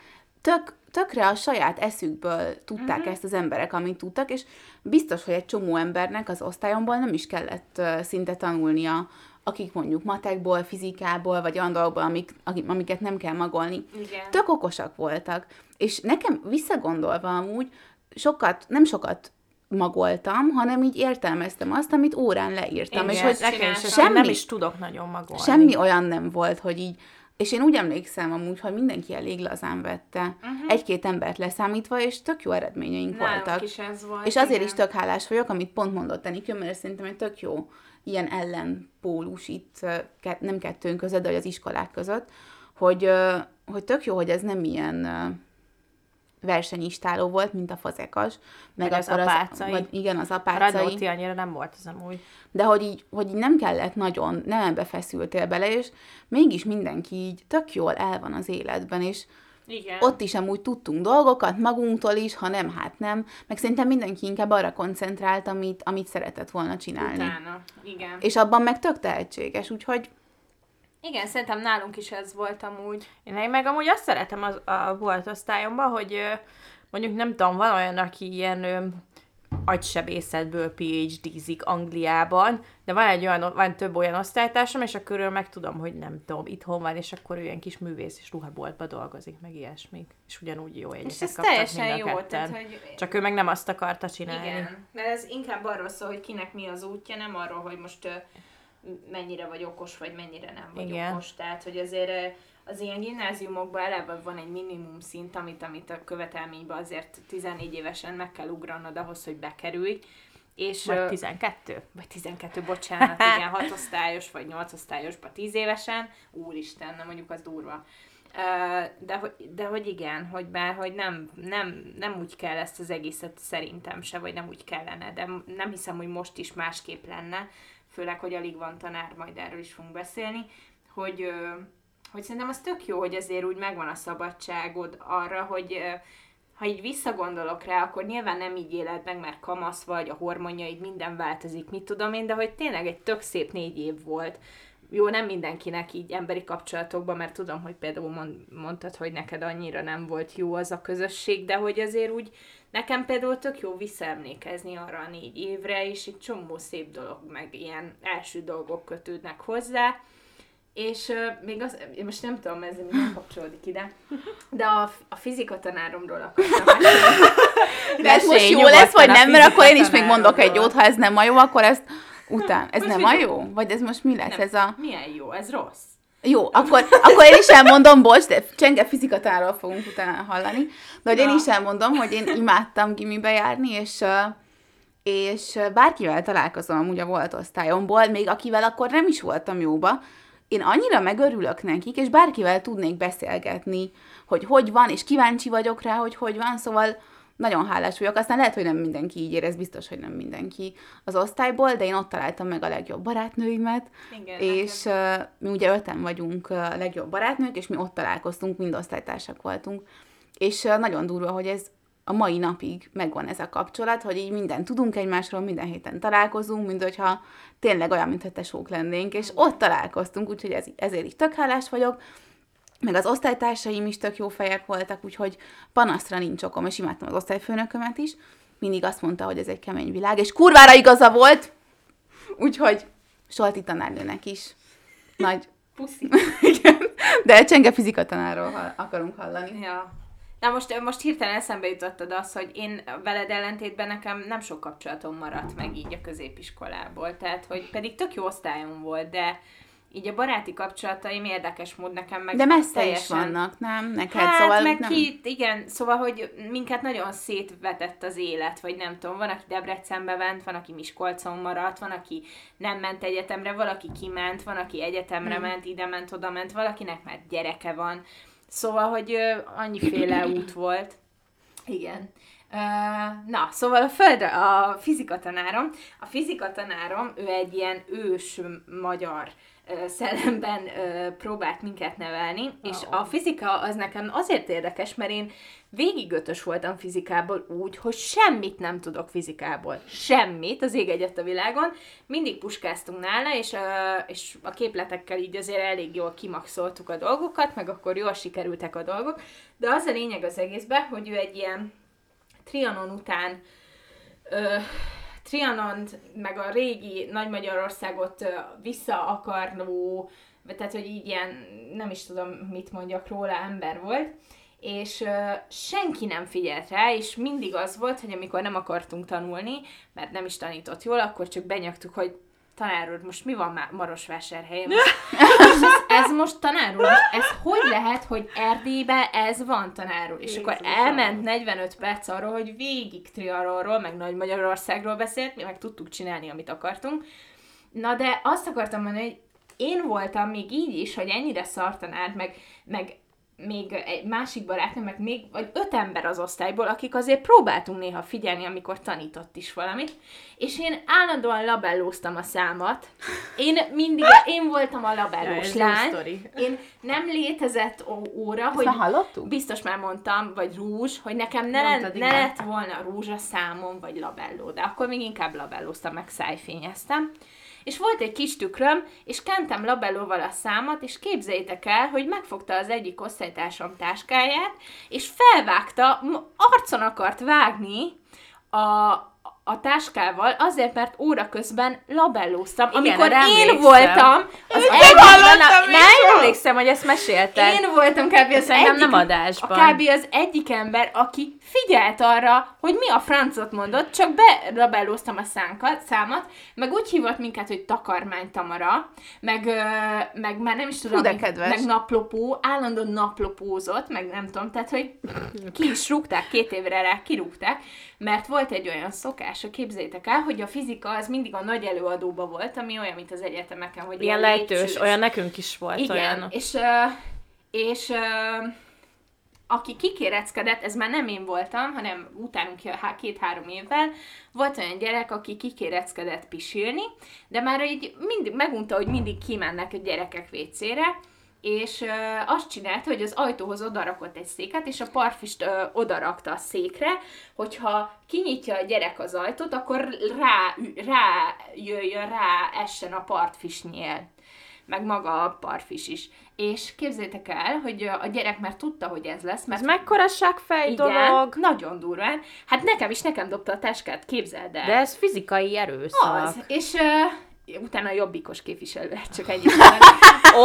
tök, tökre a saját eszükből tudták uh-huh. ezt az emberek, amit tudtak, és biztos, hogy egy csomó embernek az osztályomból nem is kellett uh, szinte tanulnia, akik mondjuk matekból, fizikából, vagy olyan dolgokból, amik, akik, amiket nem kell magolni. Igen. Tök okosak voltak. És nekem visszagondolva amúgy sokat, nem sokat magoltam, hanem így értelmeztem azt, amit órán leírtam. Igen, és hogy Nekem is, semmi... nem semmi- is tudok nagyon magolni. Semmi olyan nem volt, hogy így, és én úgy emlékszem amúgy, hogy mindenki elég lazán vette, uh-huh. egy-két embert leszámítva, és tök jó eredményeink Nálunk voltak. is ez volt. És azért igen. is tök hálás vagyok, amit pont mondott Enikő, mert szerintem egy tök jó ilyen ellenpólus itt, nem kettőnk között, de az iskolák között, hogy, hogy tök jó, hogy ez nem ilyen versenyistáló volt, mint a fazekas, meg Meg az akkor apácai. vagy igen, az apácai, Radnóti annyira nem volt az amúgy. de hogy így, hogy így nem kellett nagyon, nem ebbe feszültél bele, és mégis mindenki így tök jól el van az életben, és Igen. ott is amúgy tudtunk dolgokat magunktól is, ha nem, hát nem. Meg szerintem mindenki inkább arra koncentrált, amit, amit szeretett volna csinálni. Utána. Igen. És abban meg tök tehetséges, úgyhogy Igen, szerintem nálunk is ez volt amúgy. Én meg- amúgy azt szeretem az, a volt osztályomban, hogy mondjuk nem tudom, van olyan, aki ilyen agysebészetből PhD-zik Angliában, de van egy olyan, van több olyan osztálytársam, és akkor ő meg tudom, hogy nem tudom, itthon van, és akkor ő ilyen kis művész és ruhaboltba dolgozik, meg ilyesmik. És ugyanúgy jó És jegyeket ez teljesen jó, tehát, hogy Csak ő meg nem azt akarta csinálni. Igen, mert ez inkább arról szól, hogy kinek mi az útja, nem arról, hogy most mennyire vagy okos, vagy mennyire nem vagy Igen. okos. Tehát, hogy azért ö, az ilyen gimnáziumokban eleve van egy minimum szint, amit, amit a követelményben azért 14 évesen meg kell ugranod ahhoz, hogy bekerülj. És, Vagy ö, 12. vagy 12, bocsánat, igen, 6 osztályos, vagy 8 osztályosba 10 évesen, úristen, nem mondjuk az durva. Ö, De, de hogy igen, hogy bár, hogy nem, nem, nem úgy kell ezt az egészet szerintem se, vagy nem úgy kellene, de nem hiszem, hogy most is másképp lenne, főleg, hogy alig van tanár, majd erről is fogunk beszélni, hogy, hogy szerintem az tök jó, hogy azért úgy megvan a szabadságod arra, hogy ha így visszagondolok rá, akkor nyilván nem így éled meg, mert kamasz vagy, a hormonjaid, minden változik, mit tudom én, de hogy tényleg egy tök szép négy év volt. Jó, nem mindenkinek így emberi kapcsolatokban, mert tudom, hogy például mond, mondtad, hogy neked annyira nem volt jó az a közösség, de hogy azért úgy, nekem például tök jó visszaemlékezni arra a négy évre, és egy csomó szép dolog, meg ilyen első dolgok kötődnek hozzá, és uh, még az, én most nem tudom, ez nem kapcsolódik ide, de a, a fizika tanáromról akartam de ez most jó lesz, vagy nem, mert akkor én is még mondok egy jót, ha ez nem a jó, akkor ezt után. Ez Most nem a jó? Vagy ez most mi lesz? Nem, Ez a... Milyen jó, ez rossz. Jó, akkor, akkor én is elmondom, bocs, de csenge fizikatáról fogunk utána hallani, de hogy én Na. is elmondom, hogy én imádtam gimibe járni, és, és bárkivel találkozom amúgy a volt osztályomból, még akivel akkor nem is voltam jóba, én annyira megörülök nekik, és bárkivel tudnék beszélgetni, hogy hogy van, és kíváncsi vagyok rá, hogy hogy van, szóval nagyon hálás vagyok. Aztán lehet, hogy nem mindenki így érez, biztos, hogy nem mindenki az osztályból, de én ott találtam meg a legjobb barátnőimet, Igen, és uh, mi ugye öten vagyunk uh, a legjobb barátnők, és mi ott találkoztunk, mind osztálytársak voltunk. És uh, nagyon durva, hogy ez a mai napig megvan ez a kapcsolat, hogy így minden tudunk egymásról, minden héten találkozunk, mint hogyha tényleg olyan, mintha tesók lennénk, és ott találkoztunk, úgyhogy ez, ezért is tök hálás vagyok, meg az osztálytársaim is tök jó fejek voltak, úgyhogy panaszra nincs okom, és imádtam az osztályfőnökömet is. Mindig azt mondta, hogy ez egy kemény világ, és kurvára igaza volt, úgyhogy Solti tanárnőnek is nagy, Puszi. igen, de csenge fizika tanárról hall- akarunk hallani. Ja. Na most, most hirtelen eszembe jutottad az, hogy én veled ellentétben nekem nem sok kapcsolatom maradt meg így a középiskolából, tehát hogy pedig tök jó osztályom volt, de így a baráti kapcsolataim érdekes mód nekem meg De messze is teljesen- vannak, nem? Neked, Hát, szóval meg nem... ki, igen, szóval, hogy minket nagyon szétvetett az élet, vagy nem tudom, van, aki Debrecenbe ment, van, aki Miskolcon maradt, van, aki nem ment egyetemre, valaki kiment, van, aki egyetemre Hmm. ment, ide ment, oda ment, valakinek már gyereke van. Szóval, hogy ö, annyiféle út volt. Igen. Na, szóval a földre, a fizikatanárom, a fizikatanárom, ő egy ilyen ős magyar ö, szellemben próbált minket nevelni, és a fizika az nekem azért érdekes, mert én végig ötös voltam fizikából úgy, hogy semmit nem tudok fizikából. Semmit az ég egyet a világon. Mindig puskáztunk nála, és, ö, és a képletekkel így azért elég jól kimaxoltuk a dolgokat, meg akkor jól sikerültek a dolgok, de az a lényeg az egészben, hogy ő egy ilyen Trianon után ö, Trianont, meg a régi Nagy Magyarországot vissza vagy tehát, hogy így ilyen, nem is tudom, mit mondjak róla, ember volt, és senki nem figyelt rá, és mindig az volt, hogy amikor nem akartunk tanulni, mert nem is tanított jól, akkor csak benyagtuk, hogy tanár úr, most mi van már Marosvásárhelyen? és ez most tanár úr, most ez hogy lehet, hogy Erdélybe ez van tanár úr? És akkor elment 45 perc arról, hogy végig Trianonról, meg Nagy Magyarországról beszélt, mi meg tudtuk csinálni, amit akartunk. Na de azt akartam mondani, hogy én voltam még így is, hogy ennyire szar tanár, meg, meg még egy másik barátnő, meg még vagy öt ember az osztályból, akik azért próbáltunk néha figyelni, amikor tanított is valamit, és én állandóan labellóztam a számat. Én mindig, én voltam a Ja, labellós jó lány. Én nem létezett óra, Ezt hogy már hallottuk? biztos már mondtam, vagy rúzs, hogy nekem ne, Mondtad, ne igen. lett volna rúzs a számom, vagy labelló, de akkor még inkább labellóztam, meg szájfényeztem. És volt egy kis tükröm, és kentem labellóval a számat, és képzeljétek el, hogy megfogta az egyik osztálytársam táskáját, és felvágta, arcon akart vágni a, a táskával, azért, mert óra közben labellóztam, Igen, amikor én voltam az egyik, Na, nem emlékszem, hogy ezt mesélted. én voltam kb. az Szerintem egyik, nem adásban. A kb. az egyik ember, aki figyelt arra, hogy mi a francot mondott, csak berabellóztam a szánkat, számat, meg úgy hívott minket, hogy takarmány Tamara, meg, ö, meg már nem is tudom, mi- kedves. meg naplopó, állandóan naplopózott, meg nem tudom, tehát, hogy ki is rúgták, két évre rá kirúgták, mert volt egy olyan szokása, képzeljétek el, hogy a fizika az mindig a nagy előadóba volt, ami olyan, mint az egyetemeken, hogy Ilyen lejtős, lépcsős. olyan nekünk is volt Igen, olyan. és, és aki kikéreckedett, ez már nem én voltam, hanem utánunk há- két-három évvel, volt olyan gyerek, aki kikéreckedett pisilni, de már így mindig megunta, hogy mindig kimennek a gyerekek vécére, és ö, azt csinálta, hogy az ajtóhoz odarakott egy széket, és a parfist ö, odarakta a székre, hogyha kinyitja a gyerek az ajtót, akkor rá, rá jöjjön, rá essen a partfisnyél meg maga a parfis is. És képzeljétek el, hogy a gyerek már tudta, hogy ez lesz, mert Ez mekkora igen, dolog. nagyon durván. Hát nekem is, nekem dobta a táskát, képzeld el. De ez fizikai erőszak. az. És uh, utána jobbikos képviselő, csak ennyi. Ó,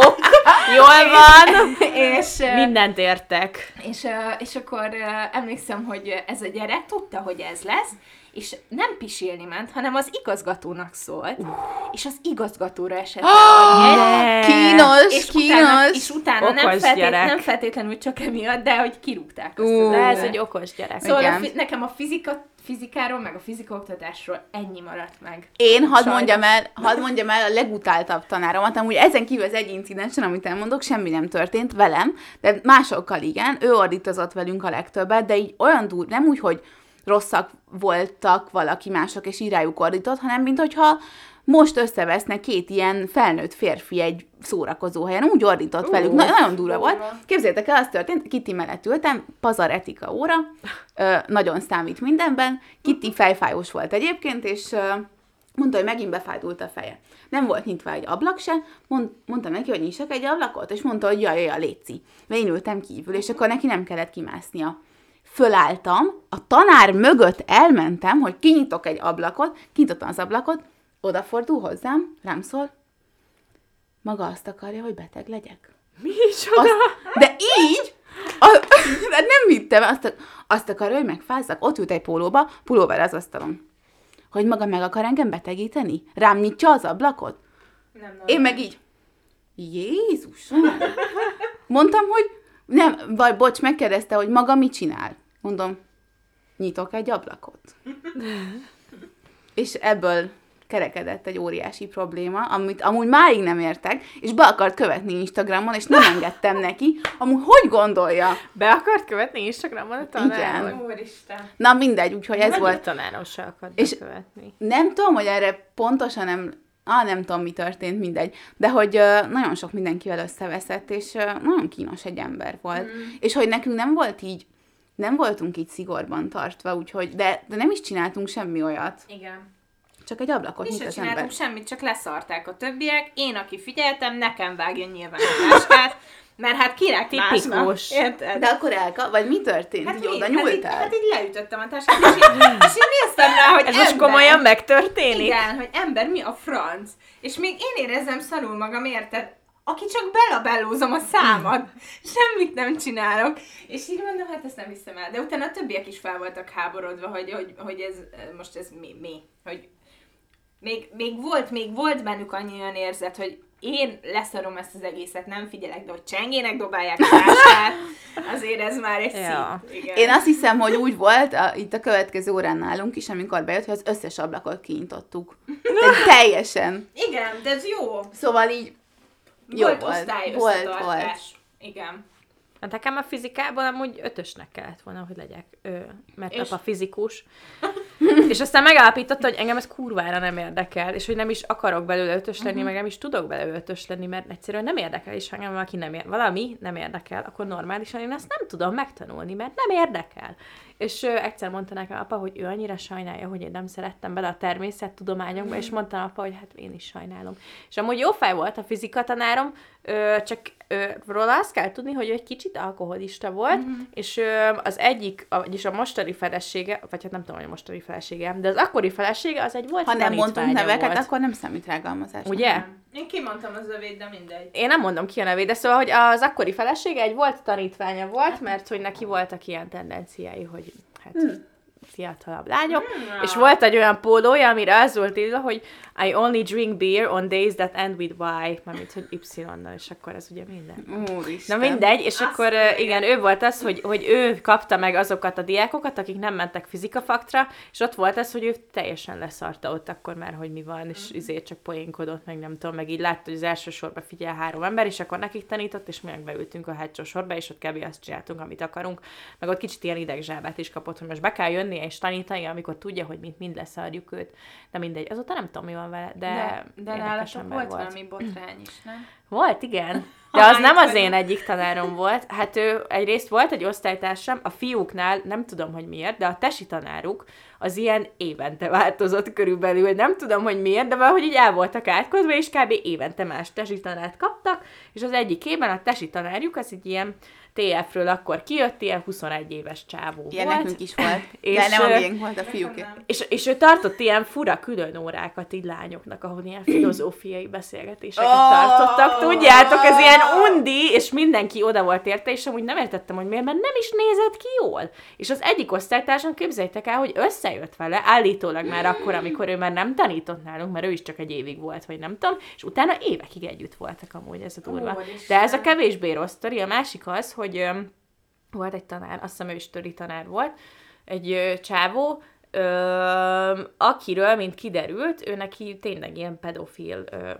jól van. és, ö, Mindent értek. és, és akkor emlékszem, hogy ez a gyerek tudta, hogy ez lesz, és nem pisilni ment, hanem az igazgatónak szólt, uh. és az igazgatóra esett oh, Kínos, és kínos. utána, és utána nem, Okos feltét, gyerek. nem feltétlenül csak emiatt, de hogy kirúgták azt az De ez egy okos gyerek. Szóval a Igen. nekem a fizika, fizikáról, meg a fizikaoktatásról ennyi maradt meg. Én hadd Sajnos. mondjam, el, hadd mondjam el a legutáltabb tanáromat, amúgy ezen kívül az egy incidensen, amit elmondok, semmi nem történt velem, de másokkal igen, ő ordítozott velünk a legtöbbet, de így olyan dur, nem úgy, hogy rosszak voltak valaki mások, és így rájuk ordított, hanem mint hogyha most összevesznek két ilyen felnőtt férfi egy szórakozó helyen, úgy ordított velük, Na, nagyon durva volt. durva. Képzeljétek el, az történt, Kitty mellett ültem, pazar etika óra, ö, nagyon számít mindenben, Kitty fejfájós volt egyébként, és ö, mondta, hogy megint befájdult a feje. Nem volt nyitva egy ablak se, mond, mondtam neki, hogy nyissak egy ablakot, és mondta, hogy jaj, jaj, jaj, léci. Mert én ültem kívül, és akkor neki nem kellett kimásznia. Fölálltam, a tanár mögött elmentem, hogy kinyitok egy ablakot, kinyitottam az ablakot, odafordul hozzám, rám szól, maga azt akarja, hogy beteg legyek. Micsoda? Azt, de így, a, de nem vittem, azt, azt akarja, hogy megfázzak. Ott ült egy pólóba, pulóver az asztalon. Hogy maga meg akar engem betegíteni? Rám nyitja az ablakot? Nem, Én meg így, Jézus! Mondtam, hogy nem, vagy bocs, megkérdezte, hogy maga mit csinál. Mondom, nyitok egy ablakot. És ebből kerekedett egy óriási probléma, amit amúgy máig nem értek, és be akart követni Instagramon, és nem engedtem neki. Amúgy hogy gondolja? Be akart követni Instagramon a tanár? Igen. Úristen. Na mindegy, úgyhogy ez Ez volt. volt tanárom se akart És- bekövetni. Nem tudom, hogy erre pontosan nem, ah, nem tudom, mi történt, mindegy, de hogy uh, nagyon sok mindenkivel összeveszett, és uh, nagyon kínos egy ember volt. Mm. És hogy nekünk nem volt így, nem voltunk így szigorban tartva, úgyhogy, de, de nem is csináltunk semmi olyat. Igen. Csak egy ablakot Mi nyit az ember. semmit, csak leszarták a többiek. Én, aki figyeltem, nekem vágja nyilván a táskát, mert hát kinek Tipikus. másnak, érted? De akkor elka, vagy mi történt? Hát így mi- oda hát, így, nyúltál? hát így leütöttem a táskát, és így, és így néztem rá, hogy Ez most ember, komolyan megtörténik? Igen, hogy ember, mi a franc? És még én érezem szarul magam, érted? Aki csak belabellózom a számat, semmit nem csinálok. És így mondom, hát ezt nem hiszem el. De utána a többiek is fel voltak háborodva, hogy, hogy, hogy ez most ez mi, mi? Hogy még, még, volt, még volt bennük annyi olyan érzet, hogy én leszarom ezt az egészet, nem figyelek, de hogy csengének dobálják a táskát, azért ez már egy Ja. szint. Igen. Én azt hiszem, hogy úgy volt a, itt a következő órán nálunk is, amikor bejött, hogy az összes ablakot kinyitottuk. De teljesen. Igen, de ez jó. Szóval így jó volt, volt. Volt. Igen. Hát nekem a fizikában amúgy ötösnek kellett volna, hogy legyek, ö, mert És? apa fizikus. és aztán megállapította, hogy engem ez kurvára nem érdekel, és hogy nem is akarok belőle ötös lenni, uh-huh. meg nem is tudok belőle ötös lenni, mert egyszerűen nem érdekel, és ha engem valaki nem ér, valami nem érdekel, akkor normálisan én ezt nem tudom megtanulni, mert nem érdekel. És ö, egyszer mondta nekem apa, hogy ő annyira sajnálja, hogy én nem szerettem bele a természettudományokba, és mondta apa, hogy hát én is sajnálom. És amúgy jó fej volt a fizika tanárom, ö, csak ö, róla azt kell tudni, hogy ő egy kicsit alkoholista volt, mm-hmm. és ö, az egyik, vagyis a mostani felesége, vagy hát nem tudom, hogy a mostani felesége, de az akkori felesége az egy volt Ha nem mondtunk neveket, volt. akkor nem számít rágalmazás. Ugye? Én kimondtam az övét, de mindegy. Én nem mondom ki a nevét, de szóval, hogy az akkori felesége egy volt tanítványa volt, mert hogy neki voltak ilyen tendenciái, hogy hát hmm. fiatalabb lányok, hmm. és volt egy olyan pólója, amire az volt írva, hogy I only drink beer on days that end with Y, mármint, hogy Y-nal, és akkor ez ugye minden. Na Úristen. mindegy, és Azt akkor ö, igen, ő volt az, hogy, hogy ő kapta meg azokat a diákokat, akik nem mentek fizikafaktra, és ott volt az, hogy ő teljesen leszarta ott akkor már, hogy mi van, és izé csak poénkodott, meg nem tudom, meg így látta, hogy az első sorba figyel három ember, és akkor nekik tanított, és mi beültünk a hátsó sorba, és ott kb. azt csináltunk, amit akarunk, meg ott kicsit ilyen idegzsábát is kapott, hogy most be kell jönnie és tanítani, amikor tudja, hogy mint mind leszarjuk őt. De mindegy, azóta nem tudom, mi van vele, de, De, de nálatok ember volt valami botrány is, nem? volt, igen. De az nem az én egyik tanárom volt. Hát ő egyrészt volt egy osztálytársam, a fiúknál, nem tudom, hogy miért, de a tesi tanáruk az ilyen évente változott körülbelül. Nem tudom, hogy miért, de valahogy így el voltak átkozva, és kb. évente más tesi tanárt kaptak, és az egyik évben a tesi tanárjuk az egy ilyen TF-ről akkor kijött, ilyen 21 éves csávó Ilyen volt. nekünk is volt. És, de nem a ö, miénk volt, a fiúk. Nem. És, és ő tartott ilyen fura külön órákat így lányoknak, ahol ilyen filozófiai beszélgetéseket Oh! tartottak. Tudjátok, ez ilyen undi, és mindenki oda volt érte, és amúgy nem értettem, hogy miért, mert nem is nézett ki jól. És az egyik osztálytársam, képzeljétek el, hogy összejött vele, állítólag már akkor, amikor ő már nem tanított nálunk, mert ő is csak egy évig volt, vagy nem tudom, és utána évekig együtt voltak amúgy, ez a durva. De ez a kevésbé rossz sztori. A másik az, hogy öm, volt egy tanár, azt hiszem ő is töri tanár volt, egy csávó, ö, akiről, mint kiderült, ő neki tényleg ilyen pedofil ö,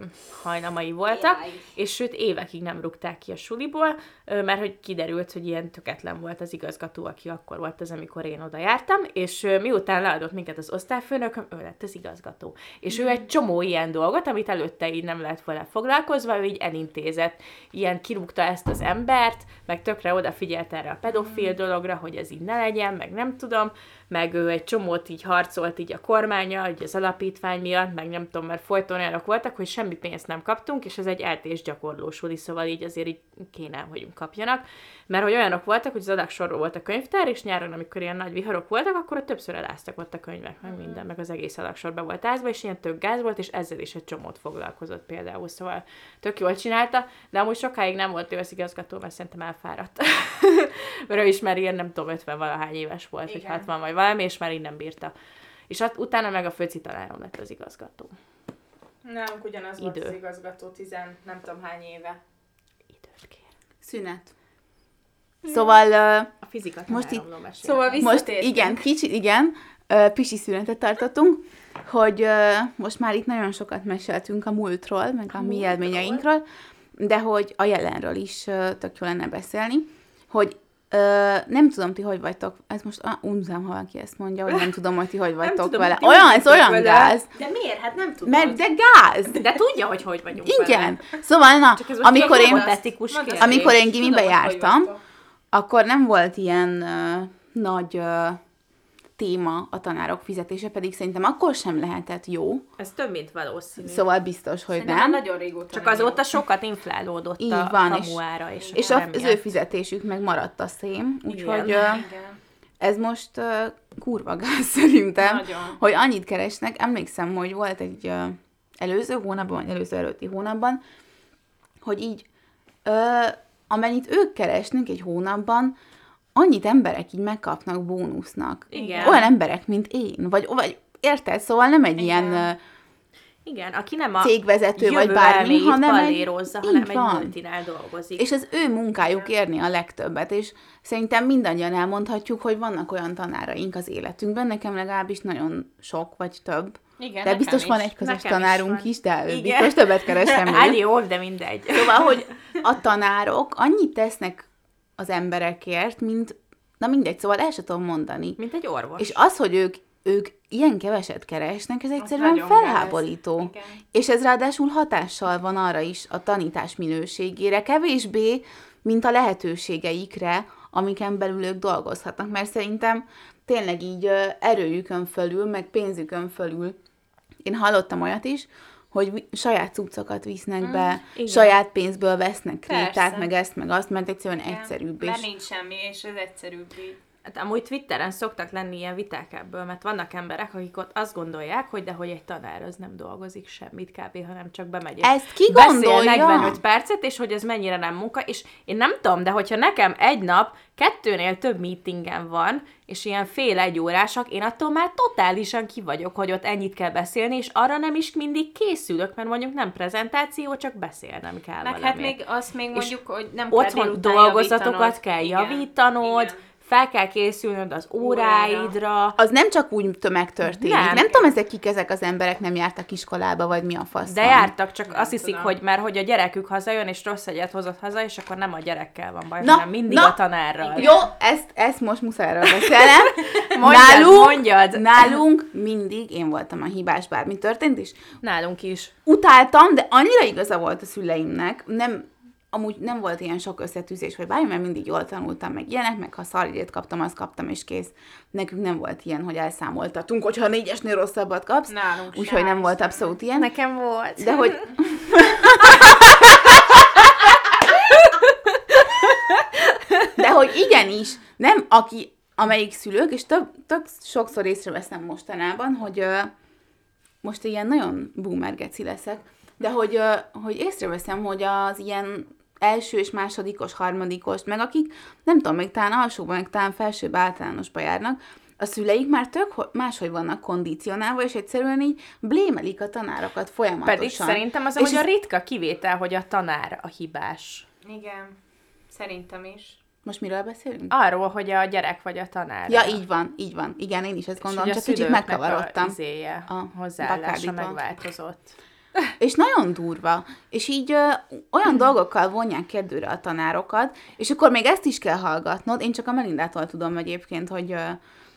hajlamai voltak, Jaj. és őt évekig nem rúgták ki a suliból, ö, mert hogy kiderült, hogy ilyen töketlen volt az igazgató, aki akkor volt az, amikor én oda jártam, és ö, miután leadott minket az osztályfőnököm, ő lett az igazgató. És ő egy csomó ilyen dolgot, amit előtte így nem lett vele foglalkozva, ő így elintézett. Ilyen kirúgta ezt az embert, meg tökre odafigyelt erre a pedofil dologra, hogy ez így ne legyen, meg nem tudom, meg ő egy csomót így harcolt így a kormánya, így az alapítvány miatt, meg nem tudom, mert folyton olyanok voltak, hogy semmi pénzt nem kaptunk, és ez egy eltés gyakorlósuli, szóval így azért így kéne, hogy kapjanak. Mert hogy olyanok voltak, hogy az adag sorról volt a könyvtár, és nyáron, amikor ilyen nagy viharok voltak, akkor ott többször eláztak ott a könyvek, meg minden, meg az egész adag sorba volt ázva, és ilyen tök gáz volt, és ezzel is egy csomót foglalkozott például, szóval tök jól csinálta, de amúgy sokáig nem volt ő az igazgató, mert szerintem elfáradt. mert ő is már ilyen, nem tudom, 50 valahány éves volt, vagy Igen. 60 vagy valami, és már így nem bírta. És at, utána meg a főci tanárom lett az igazgató. Nálunk ugyanaz volt Idő. az igazgató, tizen nem tudom hány éve. Időt kér. Szünet. Szóval ö, A fizika Most meséltem. Szóval most igen, kicsit igen, ö, pisi szünetet tartottunk, hogy most már itt nagyon sokat meséltünk a múltról, meg a, mi múltról. élményeinkről, de hogy a jelenről is ö, tök jó lenne beszélni, hogy ö, nem tudom, ti hogy vagytok, ez most ah, unzám, ha valaki ezt mondja, hogy nem tudom, hogy ti hogy vagytok tudom, vele. hogy Olyan, ez olyan vele. gáz, De miért? Hát nem tudom. mert de gáz! De tudja, hogy hogy vagyunk Igen. Szóval, na, amikor én, amikor én Tudom, gimibe jártam, akkor nem volt ilyen uh, nagy uh, téma a tanárok fizetése, pedig szerintem akkor sem lehetett jó, Ez több, mint valószínű. szóval biztos, hogy Szerintem már nem. nagyon régóta Csak nem azóta sokat inflálódott Így a van, és- kamuára és, És a, az ő fizetésük meg maradt a szém, úgyhogy Igen. uh, ez most uh, kurva gáz szerintem, Nagyon. hogy annyit keresnek. Emlékszem, hogy volt egy uh, előző hónapban, vagy előző előtti hónapban, hogy így ö, amennyit ők keresnek egy hónapban, annyit emberek így megkapnak bónusznak. Igen. Olyan emberek, mint én. Vagy, vagy érted? Szóval nem egy Igen. ilyen Igen, aki nem a cégvezető vagy bármi, hanem egy- hanem egy multinál dolgozik. és az ő munkájuk érni a legtöbbet, és szerintem mindannyian elmondhatjuk, hogy vannak olyan tanáraink az életünkben, nekem legalábbis nagyon sok, vagy több. Igen, de biztos is. van egy közös Nekem is tanárunk van. is, de Igen. biztos többet keresem. Hát jó, de mindegy. Szóval, hogy a tanárok annyit tesznek az emberekért, mint, na mindegy, szóval el sem tudom mondani. Mint egy orvos. És az, hogy ők, ők ilyen keveset keresnek, ez egyszerűen felháborító. És ez ráadásul hatással van arra is a tanítás minőségére, kevésbé, mint a lehetőségeikre, amiken belül ők dolgozhatnak. Mert szerintem tényleg így erőjükön fölül, meg pénzükön fölül. Én hallottam olyat is, hogy saját cuccokat visznek be, Mm, igen. saját pénzből vesznek krétát, meg ezt, meg azt, mert egyszerűen Igen. egyszerűbb. Mert nincs semmi, és ez egyszerűbb így. Hát amúgy Twitteren szoktak lenni ilyen viták ebből, mert vannak emberek, akik ott azt gondolják, hogy de hogy egy tanár az nem dolgozik semmit kb., hanem csak bemegy. és Ezt ki beszél gondolja? 45 percet, és hogy ez mennyire nem munka, és én nem tudom, de hogyha nekem egy nap kettőnél több meetingen van, és ilyen fél egy órásak, én attól már totálisan ki vagyok, hogy ott ennyit kell beszélni, és arra nem is mindig készülök, mert mondjuk nem prezentáció, csak beszélnem kell Meg hát valamiért. még azt még mondjuk, hogy nem kell otthon dolgozatokat javítanod. kell javítanod, Igen. Fel kell készülnöd az óráidra. az nem csak úgy tömegtörténik. Nem. Nem. nem tudom, ezek kik ezek az emberek nem jártak iskolába, vagy mi a fasz De jártak, csak Nem azt hiszik, tudom. hogy mert hogy a gyerekük hazajön, és rossz egyet hozott haza, és akkor nem a gyerekkel van baj, Na, hanem mindig na, a tanárral. Jó, ezt, ezt most muszáj erről beszélnem. Mondjad, nálunk, mondjad. nálunk mindig én voltam a hibás, bármi történt is. Nálunk is. Utáltam, de annyira igaza volt a szüleimnek, nem, amúgy nem volt ilyen sok összetűzés, vagy bármi, mert mindig jól tanultam, meg ilyenek, meg ha szaridét kaptam, azt kaptam, és kész. Nekünk nem volt ilyen, hogy elszámoltatunk, hogyha négyesnél rosszabbat kapsz. Nálunk Úgyhogy nem volt abszolút ilyen. Nekem volt. De hogy... De hogy igenis, nem aki, amelyik szülők, és tök, tök sokszor észreveszem mostanában, hogy ö, most ilyen nagyon boomer geci leszek, de hogy, hogy észreveszem, hogy az ilyen első és másodikos, harmadikos, meg akik nem tudom, még talán alsóban, meg talán felsőbb általánosba járnak, a szüleik már tök ho- máshogy vannak kondicionálva, és egyszerűen így blémelik a tanárokat folyamatosan. Pedig szerintem az És hogy a ritka kivétel, hogy a tanár a hibás. Igen, szerintem is. Most miről beszélünk? Arról, hogy a gyerek vagy a tanár. Ja, így van, így van. Igen, én is ezt És gondolom, hogy a csak kicsit megkavarodtam. A izéje, A hozzáállása megváltozott. És nagyon durva. És így ö, olyan dolgokkal vonják kérdőre a tanárokat, és akkor még ezt is kell hallgatnod. Én csak a Melindától tudom egyébként, hogy ö,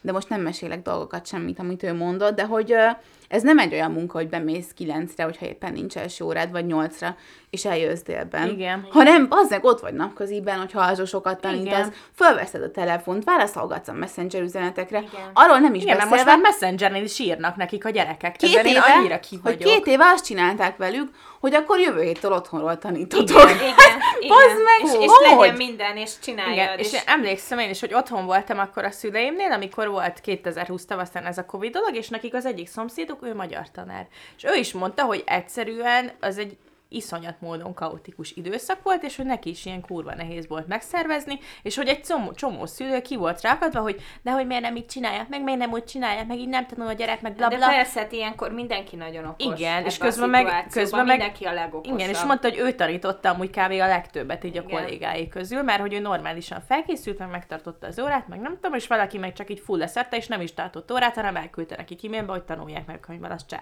de most nem mesélek dolgokat semmit, amit ő mondott, de hogy ö, ez nem egy olyan munka, hogy bemész kilencre, hogyha éppen nincs első órád, vagy nyolcra, és eljössz délben. Igen. Hanem azzeg ott vagy napközben, hogyha alzsosokat tanítasz, Igen. fölveszed a telefont, válaszolgatsz a messenger üzenetekre, Igen. arról nem is Igen, beszélve, most már Messengernél is írnak nekik a gyerekek. két Ezen én éve, annyira ki hogy két éve azt csinálták velük, hogy akkor jövő héttől otthonról tanítotok. Igen, igen, igen. Bazd meg, és, és hogy? legyen minden, és csináljad. Igen, és és emlékszem én is, hogy otthon voltam akkor a szüleimnél, amikor volt 2020 tavaszán ez a Covid dolog, és nekik az egyik szomszéduk, ő magyar tanár. És ő is mondta, hogy egyszerűen az egy iszonyat módon kaotikus időszak volt, és hogy neki is ilyen kurva nehéz volt megszervezni, és hogy egy csomó, csomó szülő ki volt rákadva, hogy de hogy miért nem így csinálják, meg miért nem úgy csinálják, meg így nem tanul a gyerek, meg bla de persze, hát ilyenkor mindenki nagyon okos. Igen, és a közben meg- közben meg- mindenki a legokosabb. Igen, és mondta, hogy ő tanította amúgy kb. a legtöbbet így a Igen. kollégái közül, mert hogy ő normálisan felkészült, meg megtartotta az órát, meg nem tudom, és valaki meg csak így full leszette, és nem is tartott órát, hanem elküldte nekik e-mailbe, hogy tanulják meg könyvvel, az csá.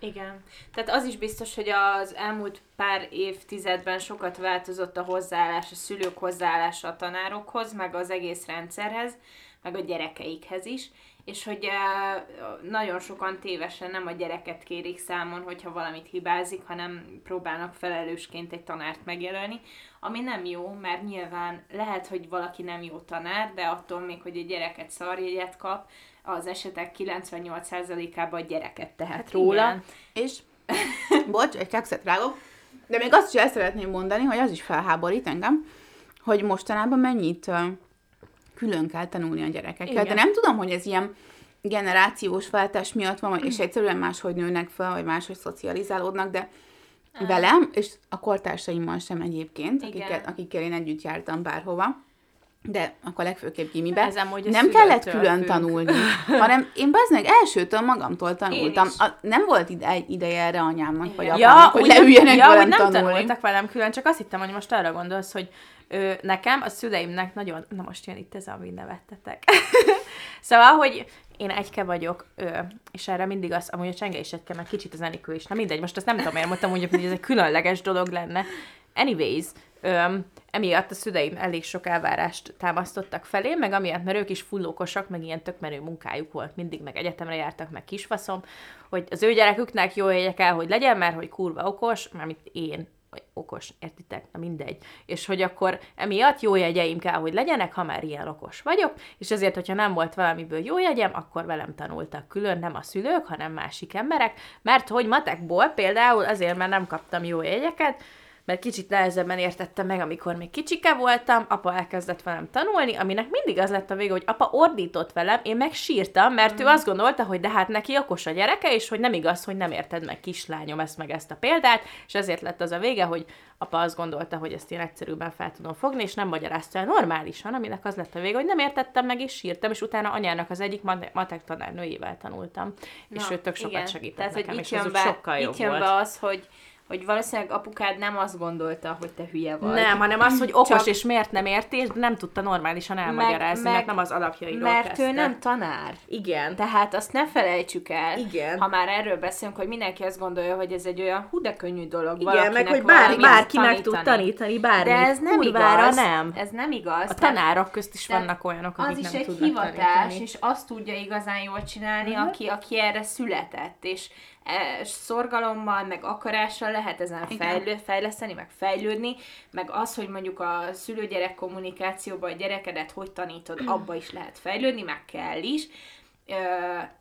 Igen. Tehát az is biztos, hogy az elmúlt pár évtizedben sokat változott a hozzáállás, a szülők hozzáállása a tanárokhoz, meg az egész rendszerhez, meg a gyerekeikhez is, és hogy eh, nagyon sokan tévesen nem a gyereket kérik számon, hogyha valamit hibázik, hanem próbálnak felelősként egy tanárt megjelölni, ami nem jó, mert nyilván lehet, hogy valaki nem jó tanár, de attól még, hogy egy gyereket szarjegyet kap, az esetek 98%-ában a gyereket tehet hát róla. igen. És, bocs, egy kekszet rágok, de még azt is el szeretném mondani, hogy az is felháborít engem, hogy mostanában mennyit külön kell tanulni a gyerekekkel. Igen. De nem tudom, hogy ez ilyen generációs váltás miatt van, és egyszerűen máshogy nőnek fel, vagy máshogy szocializálódnak, de velem, és a kortársaimmal sem egyébként, akiket, akikkel én együtt jártam bárhova, de akkor legfőképp gimibe, Ez nem kellett külön függ. tanulni, hanem én bazd meg elsőtől magamtól tanultam. A, nem volt ide, ideje erre anyámnak, vagy Igen. apámnak, hogy úgy- leüljenek ja, velem nem tanulni. tanultak velem külön, csak azt hittem, hogy most arra gondolsz, hogy ö, nekem, a szüleimnek nagyon, na most jön itt ez, amit nevettetek. szóval, hogy én egyke vagyok, ö, és erre mindig az, amúgy a csenge is egyke, meg kicsit az Enikő is. Na mindegy, most ezt nem tudom, miért mondtam, hogy ez egy különleges dolog lenne. Anyways, ö, emiatt a szüleim elég sok elvárást támasztottak felé, meg amiatt, mert ők is fullókosak, meg ilyen tök menő munkájuk volt, mindig meg egyetemre jártak, meg kisfaszom, hogy az ő gyereküknek jó jegyek kell, hogy legyen, mert hogy kurva okos, mármint én okos, értitek? Na mindegy. És hogy akkor emiatt jó jegyeim kell, hogy legyenek, ha már ilyen okos vagyok, és ezért, hogyha nem volt valamiből jó jegyem, akkor velem tanultak külön, nem a szülők, hanem másik emberek, mert hogy matekból például azért, mert nem kaptam jó jegyeket, mert kicsit nehezebben értettem meg, amikor még kicsike voltam, apa elkezdett velem tanulni, aminek mindig az lett a vége, hogy apa ordított velem, én meg sírtam, mert ő azt gondolta, hogy de hát neki okos a gyereke, és hogy nem igaz, hogy nem érted meg kislányom ezt meg ezt a példát, és ezért lett az a vége, hogy apa azt gondolta, hogy ezt én egyszerűbben fel tudom fogni, és nem magyarázta el normálisan, aminek az lett a vége, hogy nem értettem meg, és sírtam, és utána anyának az egyik mate- matek tanárnőjével tanultam, és ő tök sokat igen. segített Tehát, nekem, és be, sokkal jobb itt jön volt. be az, hogy, hogy valószínűleg apukád nem azt gondolta, hogy te hülye vagy. Nem, hanem az, hogy okos Csak- és miért nem érti, és nem tudta normálisan elmagyarázni, meg- mert nem az alapjairól Mert kezdte. ő nem tanár. Igen. Tehát azt ne felejtsük el, Igen. ha már erről beszélünk, hogy mindenki azt gondolja, hogy ez egy olyan hú de könnyű dolog Igen, meg hogy bár, bárki meg tud tanítani bármit. De ez nem Kurvára igaz. nem. Ez nem igaz. A tanárok közt is vannak olyanok, az akik is nem egy tudnak hivatás, tanítani. és azt tudja igazán jól csinálni, Mhm. aki, aki erre született, és szorgalommal, meg akarással lehet ezen fejlő, fejleszteni, meg fejlődni, meg az, hogy mondjuk a szülő-gyerek kommunikációban a gyerekedet hogy tanítod, abba is lehet fejlődni, meg kell is,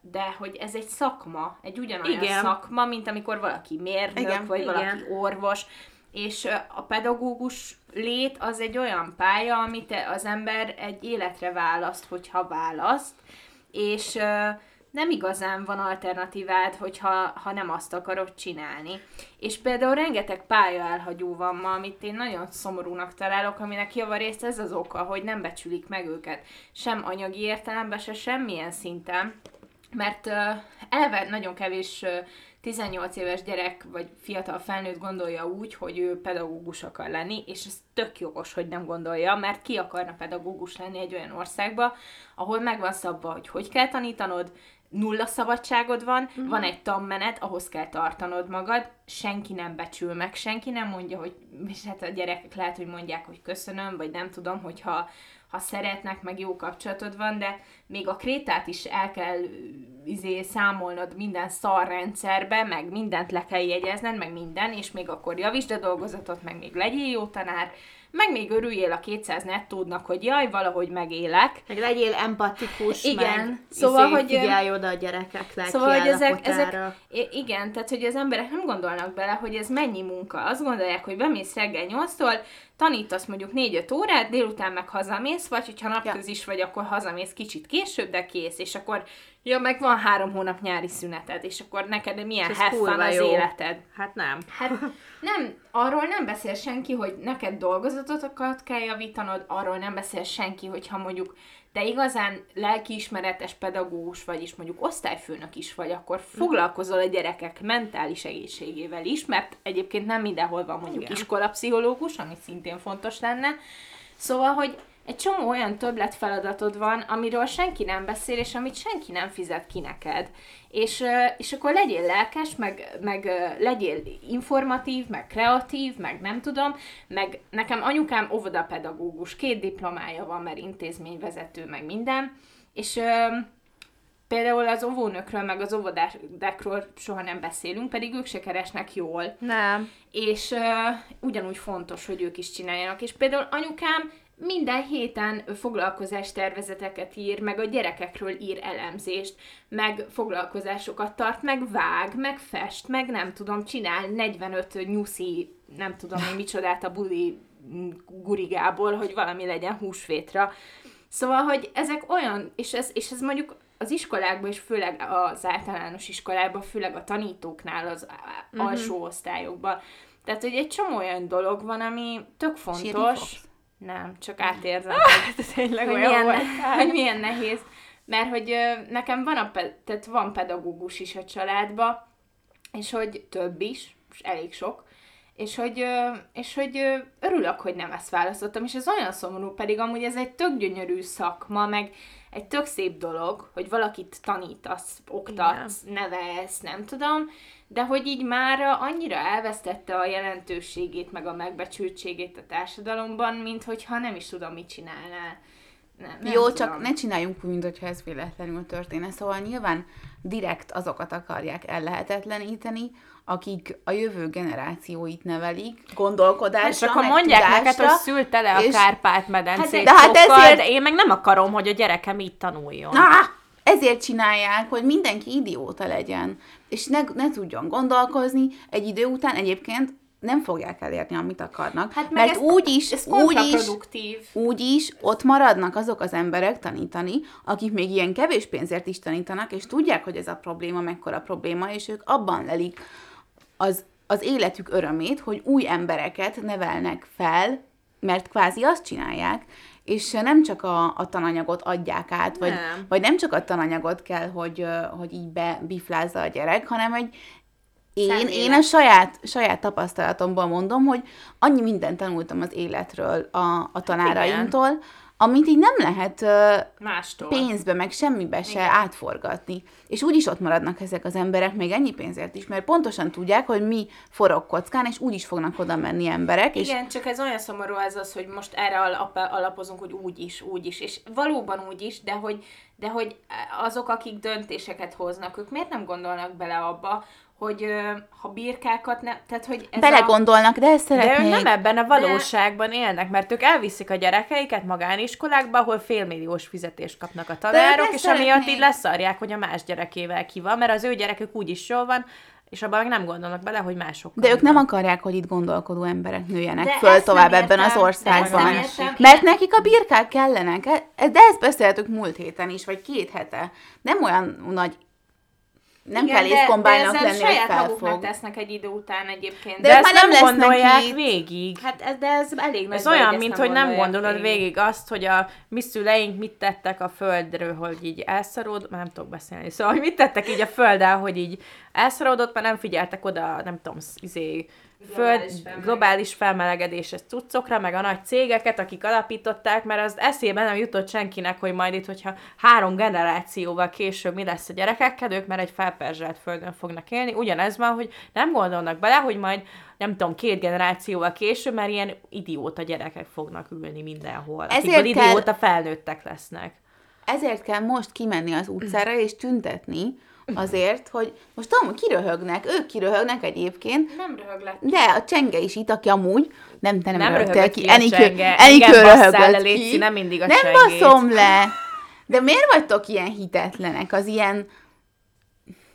de hogy ez egy szakma, egy ugyanolyan Igen. szakma, mint amikor valaki mérnök, Igen, vagy igen. valaki orvos, és a pedagógus lét az egy olyan pálya, amit az ember egy életre választ, hogyha választ, és nem igazán van alternatívád, hogyha ha nem azt akarod csinálni. És például rengeteg pálya elhagyó van ma, amit én nagyon szomorúnak találok, aminek javarészt ez az oka, hogy nem becsülik meg őket. Sem anyagi értelemben, se semmilyen szinten. Mert uh, elve nagyon kevés uh, 18 éves gyerek vagy fiatal felnőtt gondolja úgy, hogy ő pedagógus akar lenni, és ez tök jogos, hogy nem gondolja, mert ki akarna pedagógus lenni egy olyan országba, ahol megvan szabva, hogy hogy kell tanítanod, nulla szabadságod van, uh-huh. van egy tanmenet, ahhoz kell tartanod magad, senki nem becsül meg, senki nem mondja, hogy, és hát a gyerekek lehet, hogy mondják, hogy köszönöm, vagy nem tudom, hogyha ha szeretnek, meg jó kapcsolatod van, de még a krétát is el kell izé, számolnod minden szarrendszerbe, meg mindent le kell jegyezned, meg minden, és még akkor javítsd a dolgozatot, meg még legyél jó tanár, meg még örüljél a 200 nettódnak, hogy jaj, valahogy megélek. Meg legyél empatikus, igen. meg szóval, izé, hogy figyelj oda a gyerekek lelki Szóval, hogy ezek, ezek, igen, tehát, hogy az emberek nem gondolnak bele, hogy ez mennyi munka. Azt gondolják, hogy bemész reggel 8-tól, tanítasz mondjuk 4-5 órát, délután meg hazamész, vagy hogyha napközis vagy, akkor hazamész kicsit később, de kész, és akkor ja, meg van három hónap nyári szüneted, és akkor neked milyen kurva az jó. életed. Hát nem. Hát nem, arról nem beszél senki, hogy neked dolgozatokat kell javítanod, arról nem beszél senki, hogyha mondjuk te igazán lelkiismeretes pedagógus vagy, és mondjuk osztályfőnök is vagy, akkor foglalkozol a gyerekek mentális egészségével is, mert egyébként nem mindenhol van mondjuk Igen. iskolapszichológus, ami szintén fontos lenne. Szóval, hogy egy csomó olyan többlet feladatod van, amiről senki nem beszél, és amit senki nem fizet ki neked. És, és akkor legyél lelkes, meg, meg legyél informatív, meg kreatív, meg nem tudom, meg nekem anyukám óvodapedagógus, két diplomája van, mert intézményvezető, meg minden, és például az óvónőkről, meg az óvodákról soha nem beszélünk, pedig ők se keresnek jól Nem. és uh, ugyanúgy fontos, hogy ők is csináljanak. És például anyukám minden héten foglalkozás tervezeteket ír, meg a gyerekekről ír elemzést, meg foglalkozásokat tart, meg vág, meg fest, meg nem tudom, csinál 45 nyuszi, nem tudom én micsodát a buli gurigából, hogy valami legyen húsvétra. Szóval, hogy ezek olyan, és ez, és ez mondjuk az iskolákban, és főleg az általános iskolában, főleg a tanítóknál, az uh-huh. alsó osztályokban. Tehát, hogy egy csomó olyan dolog van, ami tök fontos. Nem, csak átérzem, hogy, Tényleg hogy, olyan milyen, volt. ne, hogy milyen nehéz. Mert hogy nekem van, a, tehát van pedagógus is a családba, és hogy több is, és elég sok, és hogy, és hogy örülök, hogy nem ezt választottam, és ez olyan szomorú, pedig amúgy ez egy tök gyönyörű szakma, meg egy tök szép dolog, hogy valakit tanítasz, oktatsz, nevelsz, nem tudom, de hogy így már annyira elvesztette a jelentőségét, meg a megbecsültségét a társadalomban, mint hogyha nem is tudom, mit csinálnál. Nem, nem Jó, tudom. csak ne csináljunk úgy, mintha ez véletlenül történne. Szóval nyilván direkt azokat akarják ellehetetleníteni, akik a jövő generációit nevelik, gondolkodásra, És akkor meg mondják tudásra, neked, hogy szülte le a Kárpát-medencét Hát de- de hát sokkal, ezért- de én meg nem akarom, hogy a gyerekem így tanuljon. Ah, ezért csinálják, hogy mindenki idióta legyen, és ne, ne tudjon gondolkozni, egy idő után egyébként nem fogják elérni, amit akarnak. Hát mert ez- úgy is, ez úgy is, úgy is ott maradnak azok az emberek tanítani, akik még ilyen kevés pénzért is tanítanak, és tudják, hogy ez a probléma mekkora probléma, és ők abban lelik az, az életük örömét, hogy új embereket nevelnek fel, mert kvázi azt csinálják, és nem csak a, a tananyagot adják át, vagy Nem. vagy nem csak a tananyagot kell, hogy, hogy így bebiflázza a gyerek, hanem egy én, én a saját, saját tapasztalatomból mondom, hogy annyi mindent tanultam az életről a, a tanáraimtól, amit így nem lehet Mástól. pénzbe, meg semmibe se Igen. átforgatni. És úgyis ott maradnak ezek az emberek, még ennyi pénzért is, mert pontosan tudják, hogy mi forog kockán, és úgyis fognak oda menni emberek, és Igen, csak ez olyan szomorú ez az, hogy most erre alap, alapozunk, hogy úgy is, úgy is, és valóban úgy is, de hogy, de hogy azok, akik döntéseket hoznak, ők miért nem gondolnak bele abba, hogy ha birkákat ne, tehát hogy ez a... belegondolnak, de ezt De ők szeretnék. nem ebben a valóságban élnek, mert ők elviszik a gyerekeiket magániskolákba, ahol félmilliós fizetést kapnak a tanárok, és amiatt szeretnék. így leszarják, hogy a más gyerekével ki van, mert az ő gyerekük úgy is jól van, és abban meg nem gondolnak bele, hogy mások. De ők nem akarják, hogy itt gondolkodó emberek nőjenek De föl tovább nem ebben az értem, de országban. nem értem. Mert nekik a birkák kellenek. E- De ezt beszéltük múlt héten is, vagy két hete. Nem olyan nagy... Nem Igen, kell de lenni, hogy saját maguknak felfog. tesznek egy idő után egyébként. De De ezt nem nem gondolják itt. végig. Hát ez, de ez elég nagy Ez olyan, mint hogy nem gondolod végig azt, hogy a mi szüleink mit tettek a földről, hogy így elszaródott, már nem tudok beszélni, szóval, hogy mit tettek így a földdel, hogy így elszaródott, mert nem figyeltek oda, nem tudom, izé, föld, Globális felmelegedés. globális felmelegedéses cuccokra, meg a nagy cégeket, akik alapították, mert az eszébe nem jutott senkinek, hogy majd itt, hogyha három generációval később mi lesz a gyerekekkel, ők már egy felperzselt földön fognak élni. Ugyanez van, hogy nem gondolnak bele, hogy majd nem tudom, két generációval később már ilyen idióta gyerekek fognak ülni mindenhol. Ezért Ezért kell- idióta felnőttek lesznek. Ezért kell most kimenni az utcára és tüntetni, azért, hogy most tudom, kiröhögnek, ők kiröhögnek egyébként, Nem röhöglek. de a csenge is itt, aki amúgy, nem, te nem, Nem röhögtél ki, Enikő. Enikő röhögött Léci, ki. nem mindig a Nem csengét. baszom le. De miért vagytok ilyen hitetlenek? Az ilyen...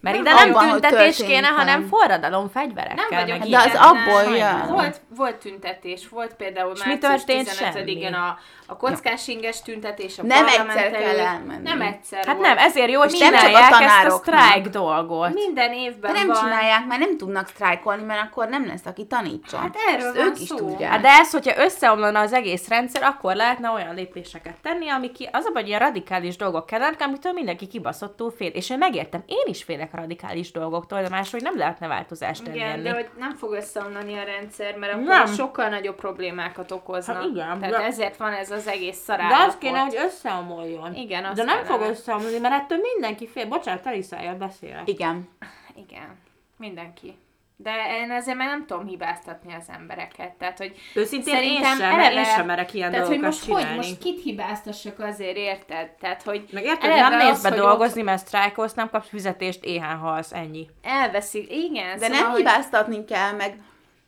Mert Nem ide nem abban, tüntetés kéne, hanem forradalom fegyverekkel. Nem vagyok meg De az abból jön. Volt, volt tüntetés, volt például mi március történt? 15-én Semmi. a, a kockás inges tüntetés a Nem egyszer kell elmenni. Nem egyszer Hát volt. nem, ezért jó, hogy Nem csak a csinálják ezt a sztrájk dolgot. Minden De évben nem van. csinálják, mert nem tudnak sztrájkolni, mert akkor nem lesz, aki tanítson. Hát erről Ezt van ők is szó. tudják. Hát de ez, hogyha összeomlana az egész rendszer, akkor lehetne olyan lépéseket tenni, ami ki, az a vagy ilyen radikális dolgok kellenek, amitől mindenki kibaszottul fél. És én megértem, én is félek a radikális dolgoktól, de máshogy nem lehetne változást Igen, elérni. de hogy nem fog összeomlani a rendszer, mert akkor Nem. sokkal nagyobb problémákat okozna. Hát igen, Tehát de- ezért van ez az egész De szarállapot. az kéne, hogy összeomoljon. Igen, az De nem fog összeomolni, mert ettől mindenki fél. Bocsánat, Eliszájjal beszélek. Igen. Igen, mindenki. De én ezért már nem tudom hibáztatni az embereket. Tehát, hogy Őszintén szerintem én sem, mert én eleve- sem merek ilyen tehát, hogy dolgokat most hogy, csinálni. most kit hibáztassak azért, érted? Tehát, hogy Meg érted, eleve nem mész be hogy dolgozni, mert sztrájkolsz, nem kapsz fizetést, éhen halsz, ennyi. ott elveszik, igen. De szóval, nem hogy hibáztatni kell, meg,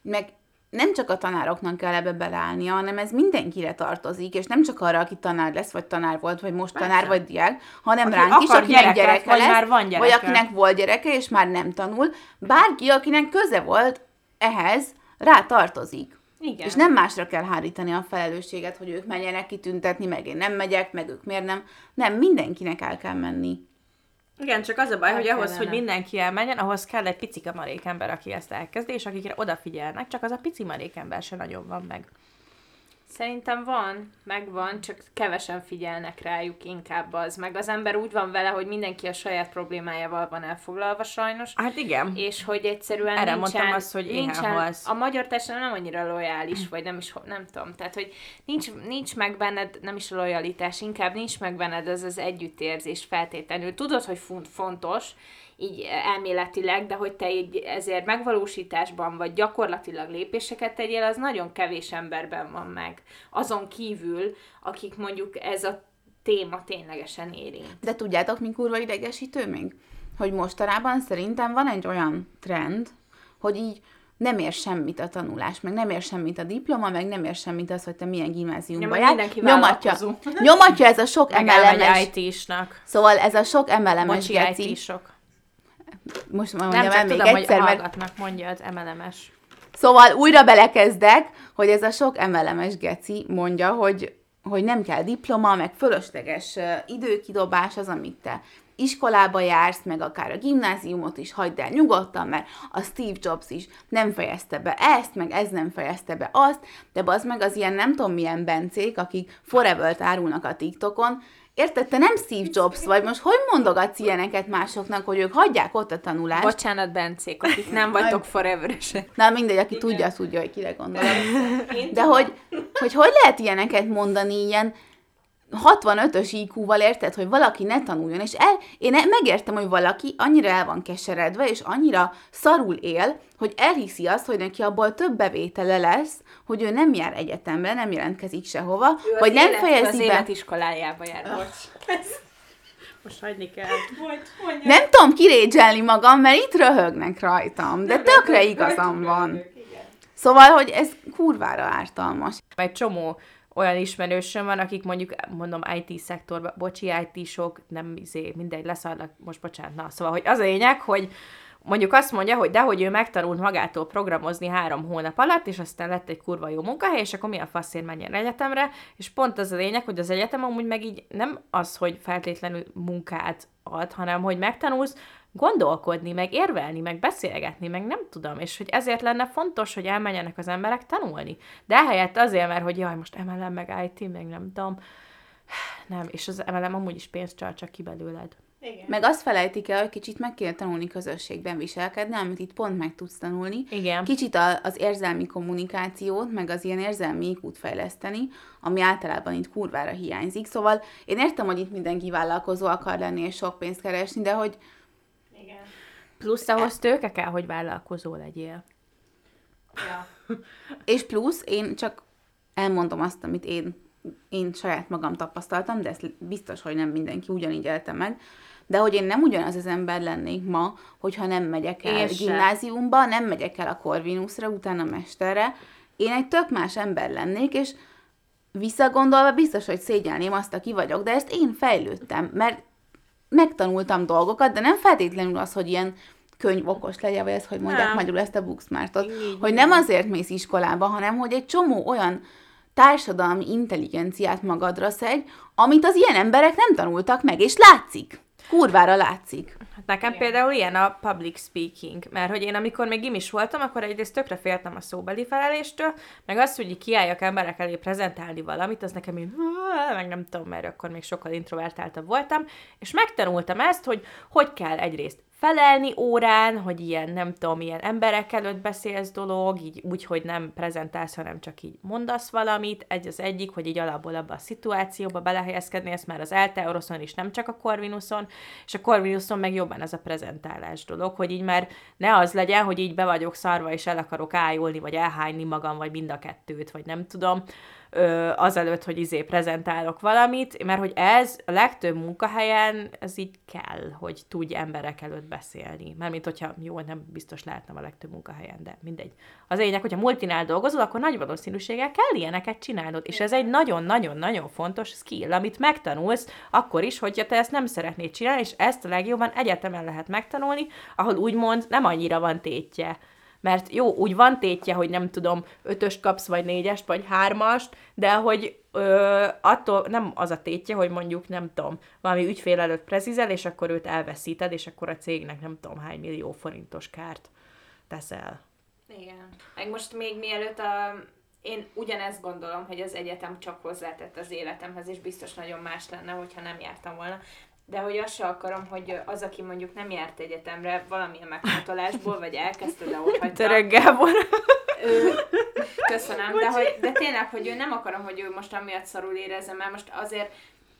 meg nem csak a tanároknak kell ebbe beleállnia, hanem ez mindenkire tartozik, és nem csak arra, aki tanár lesz, vagy tanár volt, vagy most Persze. tanár, vagy diák, hanem Aki ránk is, akinek gyereket, gyereke vagy lesz, már van vagy gyereke. akinek volt gyereke, és már nem tanul. Bárki, akinek köze volt ehhez, rá tartozik. Igen. És nem másra kell hárítani a felelősséget, hogy ők menjenek kitüntetni, meg én nem megyek, meg ők miért nem. Nem, mindenkinek el kell menni. Igen, csak az a baj, El hogy ahhoz, kellene. hogy mindenki elmenjen, ahhoz kell egy picike marék ember, aki ezt elkezdi, és akikre odafigyelnek, csak az a pici marék ember se nagyon van meg. Szerintem van, megvan, csak kevesen figyelnek rájuk inkább az. Meg az ember úgy van vele, hogy mindenki a saját problémájával van elfoglalva sajnos. Hát igen. És hogy egyszerűen Erre nincsen, mondtam azt, hogy nincsen halsz. a magyar társadalom nem annyira lojális, vagy nem is, nem tudom, tehát, hogy nincs, nincs meg benned, nem is a lojalitás, inkább nincs meg benned az az együttérzés feltétlenül. Tudod, hogy font, fontos, így elméletileg, de hogy te így ezért megvalósításban, vagy gyakorlatilag lépéseket tegyél, az nagyon kevés emberben van meg. Azon kívül, akik mondjuk ez a téma ténylegesen érint. De tudjátok, mi kurva idegesítő még? Hogy mostanában szerintem van egy olyan trend, hogy így nem ér semmit a tanulás, meg nem ér semmit a diploma, meg nem ér semmit az, hogy te milyen gimnáziumba Ja, meg jár. Nyomatja, nyomatja ez a sok emelemes, IT-snak. szóval ez a sok emelemes geci. Most már Nem mondjam csak el még tudom, egyszer, hogy mert mondja az MLMS. Szóval újra belekezdek, hogy ez a sok emelemes geci mondja, hogy, hogy nem kell diploma, meg fölösleges időkidobás az, amit te iskolába jársz, meg akár a gimnáziumot is hagyd el nyugodtan, mert a Steve Jobs is nem fejezte be ezt, meg ez nem fejezte be azt, de az meg az ilyen nem tudom milyen bencék, akik forever árulnak a TikTokon, Érted, te nem Steve Jobs vagy, most hogy mondogatsz ilyeneket másoknak, hogy ők hagyják ott a tanulást? Bocsánat, Bencék, akik nem vagytok forever-esek. Na mindegy, aki tudja, az tudja, hogy kire gondolok. De hogy, hogy hogy lehet ilyeneket mondani ilyen 65-ös IQ-val, érted, hogy valaki ne tanuljon, és el, én e- megértem, hogy valaki annyira el van keseredve, és annyira szarul él, hogy elhiszi azt, hogy neki abból több bevétele lesz, hogy ő nem jár egyetemre, nem jelentkezik sehova, Ő vagy az nem élet- fejezi az be. életiskolájába jár, bocs. Most hagyni kell. Nem tudom kirédzselni magam, mert itt röhögnek rajtam, de tökre igazam van. Szóval, hogy ez kurvára ártalmas. Egy csomó olyan ismerősöm van, akik mondjuk, mondom, IT szektorban, bocsi, IT-sok, nem izé, mindegy, leszarlak, most bocsánat, na, szóval, hogy az a lényeg, hogy mondjuk azt mondja, hogy de hogy ő megtanult magától programozni három hónap alatt, és aztán lett egy kurva jó munkahely, és akkor mi a faszért menjen egyetemre, és pont az a lényeg, hogy az egyetem amúgy meg így nem az, hogy feltétlenül munkát ad, hanem hogy megtanulsz gondolkodni, meg érvelni, meg beszélgetni, meg nem tudom, és hogy ezért lenne fontos, hogy elmenjenek az emberek tanulni. De ehelyett azért, mert hogy jaj, most emelem meg IT, meg nem tudom, nem, és az emelem amúgy is pénzt csal csak ki belőled. Igen. Meg azt felejtik el, hogy kicsit meg kell tanulni közösségben viselkedni, amit itt pont meg tudsz tanulni. Igen. Kicsit a, az érzelmi kommunikációt, meg az ilyen érzelmi ikút fejleszteni, ami általában itt kurvára hiányzik. Szóval én értem, hogy itt mindenki vállalkozó akar lenni és sok pénzt keresni, de hogy Igen. Plusz ahhoz tőke kell, hogy vállalkozó legyél. Ja. és plusz én csak elmondom azt, amit én, én saját magam tapasztaltam, de ezt biztos, hogy nem mindenki ugyanígy élte meg, de hogy én nem ugyanaz az ember lennék ma, hogyha nem megyek el Én sem. gimnáziumba, nem megyek el a Corvinusra, utána mesterre, én egy tök más ember lennék, és visszagondolva biztos, hogy szégyelném azt, aki vagyok, de ezt én fejlődtem, mert megtanultam dolgokat, de nem feltétlenül az, hogy ilyen könyvokos legyen, vagy ezt, hogy mondják Nem. magyarul ezt a booksmartot, hogy nem azért mész iskolába, hanem hogy egy csomó olyan társadalmi intelligenciát magadra szedj, amit az ilyen emberek nem tanultak meg, és látszik. Kurvára látszik. Hát nekem Igen. például ilyen a public speaking, mert hogy én amikor még gimis voltam, akkor egyrészt tökre féltem a szóbeli feleléstől, meg azt, hogy kiálljak emberek elé prezentálni valamit, az nekem így, meg nem tudom, mert akkor még sokkal introvertáltabb voltam, és megtanultam ezt, hogy hogy kell egyrészt felelni órán, hogy ilyen, nem tudom, ilyen emberek előtt beszélsz dolog, így úgy, hogy nem prezentálsz, hanem csak így mondasz valamit, egy az egyik, hogy így alapból abba a szituációba belehelyezkedni, ezt már az Elteoroszon is, nem csak a Corvinuson, és a Corvinuson meg jobban ez a prezentálás dolog, hogy így már ne az legyen, hogy így be vagyok szarva, és el akarok ájulni, vagy elhányni magam, vagy mind a kettőt, vagy nem tudom, ö, azelőtt, hogy izé prezentálok valamit, mert hogy ez a legtöbb munkahelyen, ez így kell, hogy tudj emberek előtt beszélni. Mármint, hogyha jó, nem biztos lehetnem a legtöbb munkahelyen, de mindegy. Az lényeg, hogyha multinál dolgozol, akkor nagy valószínűséggel kell ilyeneket csinálnod, és ez egy nagyon-nagyon-nagyon fontos skill, amit megtanulsz akkor is, hogyha te ezt nem szeretnéd csinálni, és ezt a legjobban egyetemen lehet megtanulni, ahol úgymond nem annyira van tétje. Mert jó, úgy van tétje, hogy nem tudom, ötöst kapsz, vagy négyest, vagy hármast, de hogy ö, attól nem az a tétje, hogy mondjuk nem tudom, valami ügyfél előtt prezizel, és akkor őt elveszíted, és akkor a cégnek nem tudom hány millió forintos kárt teszel. Igen. Meg most még mielőtt a... Én ugyanezt gondolom, hogy az egyetem csak hozzátett az életemhez, és biztos nagyon más lenne, hogyha nem jártam volna. De hogy azt se akarom, hogy az, aki mondjuk nem járt egyetemre valamilyen megfontolásból, vagy elkezdte, de ott hagyta. Török Gábor. Ő, köszönöm, de, hogy, de tényleg, hogy ő nem akarom, hogy ő most amiatt szarul érezze, mert most azért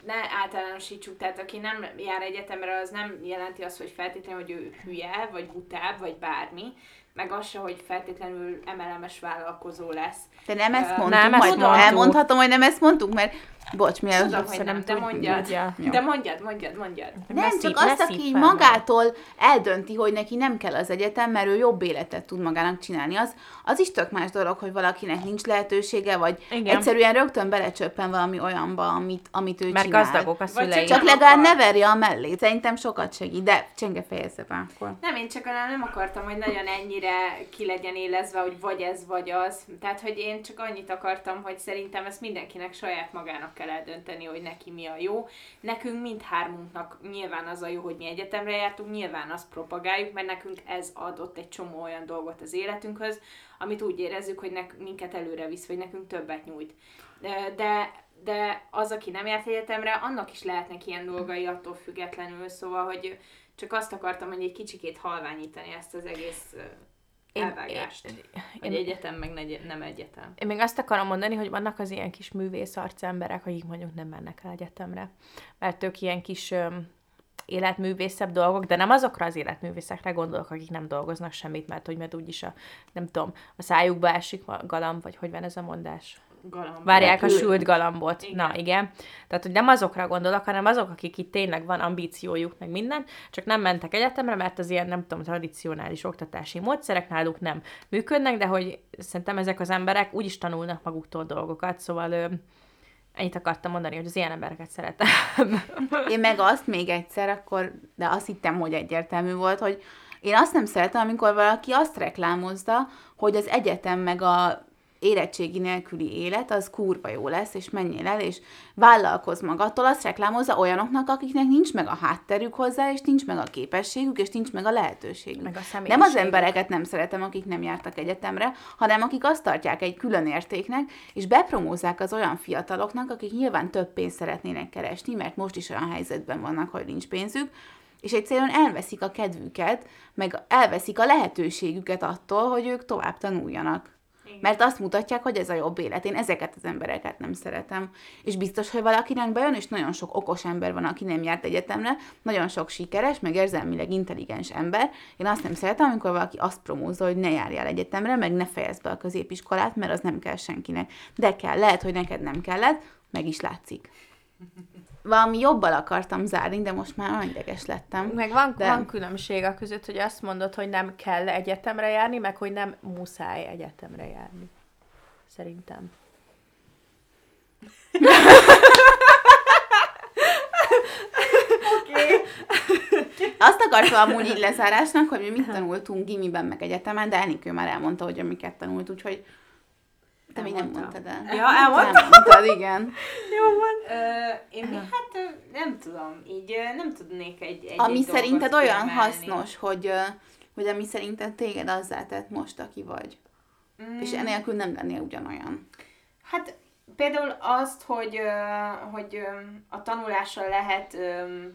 ne általánosítsuk, tehát aki nem jár egyetemre, az nem jelenti azt, hogy feltétlenül, hogy ő hülye, vagy butább, vagy bármi, meg az se, hogy feltétlenül emelemes vállalkozó lesz. De nem ezt mondtuk, nem ezt majd mondtuk. elmondhatom, hogy nem ezt mondtuk, mert bocs, mielőtt Tudom, hogy nem, de mondjad. tudja. De mondjad, mondjad, mondjad. Nem, Ne csak szív- azt, aki szív így magától eldönti, hogy neki nem kell az egyetem, mert ő jobb életet tud magának csinálni. Az, az is tök más dolog, hogy valakinek nincs lehetősége, vagy Igen. egyszerűen rögtön belecsöppen valami olyanba, amit, amit ő Mert csinál. gazdagok a Vagy szülei. Csak legalább ne verje a mellét. Szerintem sokat segít, de csenge fejezze be akkor. Nem, én csak nem, nem akartam, hogy nagyon ennyire ki legyen élezve, hogy vagy ez, vagy az. Tehát, hogy én csak annyit akartam, hogy szerintem ezt mindenkinek saját magának kell eldönteni, hogy neki mi a jó. Nekünk mindhármunknak nyilván az a jó, hogy mi egyetemre jártunk, nyilván azt propagáljuk, mert nekünk ez adott egy csomó olyan dolgot az életünkhöz, amit úgy érezzük, hogy nek, minket előre visz, vagy nekünk többet nyújt. De de az, aki nem járt egyetemre, annak is lehetnek ilyen dolgai attól függetlenül, szóval, hogy csak azt akartam, hogy egy kicsikét halványítani ezt az egész Én- elvágást. én- én- egyetem, meg negy- nem egyetem. Én még azt akarom mondani, hogy vannak az ilyen kis művész emberek, akik mondjuk nem mennek el egyetemre, mert ők ilyen kis öm, életművészebb dolgok, de nem azokra az életművészekre gondolok, akik nem dolgoznak semmit, mert hogy mert úgyis a, nem tudom, a szájukba esik a galamb, vagy hogy van ez a mondás? Galamb. Várják a sült galambot. Igen. Na, igen. Tehát, hogy nem azokra gondolok, hanem azok, akik itt tényleg van ambíciójuk, meg minden, csak nem mentek egyetemre, mert az ilyen, nem tudom, tradicionális oktatási módszerek náluk nem működnek, de hogy szerintem ezek az emberek úgy is tanulnak maguktól dolgokat, szóval ö, ennyit akartam mondani, hogy az ilyen embereket szeretem. Én meg azt még egyszer akkor, de azt hittem, hogy egyértelmű volt, hogy Én azt nem szeretem, amikor valaki azt reklámozza, hogy az egyetem meg a érettségi nélküli élet, az kurva jó lesz, és menjél el, és vállalkoz magattól, azt reklámozza olyanoknak, akiknek nincs meg a hátterük hozzá, és nincs meg a képességük, és nincs meg a lehetőségük. Meg a nem az embereket nem szeretem, akik nem jártak egyetemre, hanem akik azt tartják egy külön értéknek, és bepromózzák az olyan fiataloknak, akik nyilván több pénzt szeretnének keresni, mert most is olyan helyzetben vannak, hogy nincs pénzük, és egyszerűen elveszik a kedvüket, meg elveszik a lehetőségüket attól, hogy ők tovább tanuljanak. Igen. Mert azt mutatják, hogy ez a jobb élet. Én ezeket az embereket nem szeretem. És biztos, hogy valakinek bejön, és nagyon sok okos ember van, aki nem járt egyetemre, nagyon sok sikeres, meg érzelmileg intelligens ember. Én azt nem szeretem, amikor valaki azt promózza, hogy ne járjál egyetemre, meg ne fejezd be a középiskolát, mert az nem kell senkinek. De kell, lehet, hogy neked nem kellett, meg is látszik valami jobbal akartam zárni, de most már ideges lettem. Meg van, de... van különbség a között, hogy azt mondod, hogy nem kell egyetemre járni, meg hogy nem muszáj egyetemre járni. Szerintem. okay. Azt akartam amúgy így lezárásnak, hogy mi mit tanultunk gimiben, meg egyetemen, de Enikő már elmondta, hogy amiket tanult, úgyhogy te még nem mondtad el. Ja, elmondtad? Elmondtad, igen. Jó van. Ö, én még hát nem tudom, így nem tudnék egy, egy Ami egy szerinted olyan kiemelni. hasznos, hogy, hogy ami szerinted téged azzá tett most, aki vagy. Mm. És enélkül nem lennél ugyanolyan. Hát például azt, hogy, hogy a tanulással lehet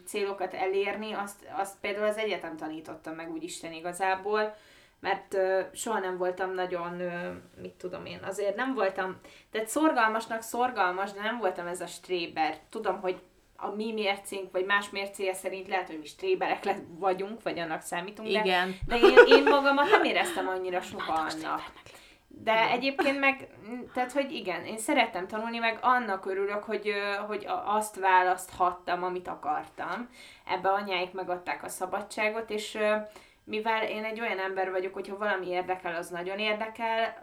célokat elérni, azt, azt például az egyetem tanította meg úgy Isten igazából, mert uh, soha nem voltam nagyon, uh, mit tudom én, azért nem voltam, tehát szorgalmasnak szorgalmas, de nem voltam ez a stréber. Tudom, hogy a mi mércénk, vagy más mércéje szerint lehet, hogy mi stréberek le vagyunk, vagy annak számítunk, de, Igen. de én, én magamat nem éreztem annyira soha annak. De egyébként meg, tehát hogy igen, én szerettem tanulni, meg annak örülök, hogy, hogy azt választhattam, amit akartam. Ebbe anyáik megadták a szabadságot, és mivel én egy olyan ember vagyok, hogyha valami érdekel, az nagyon érdekel,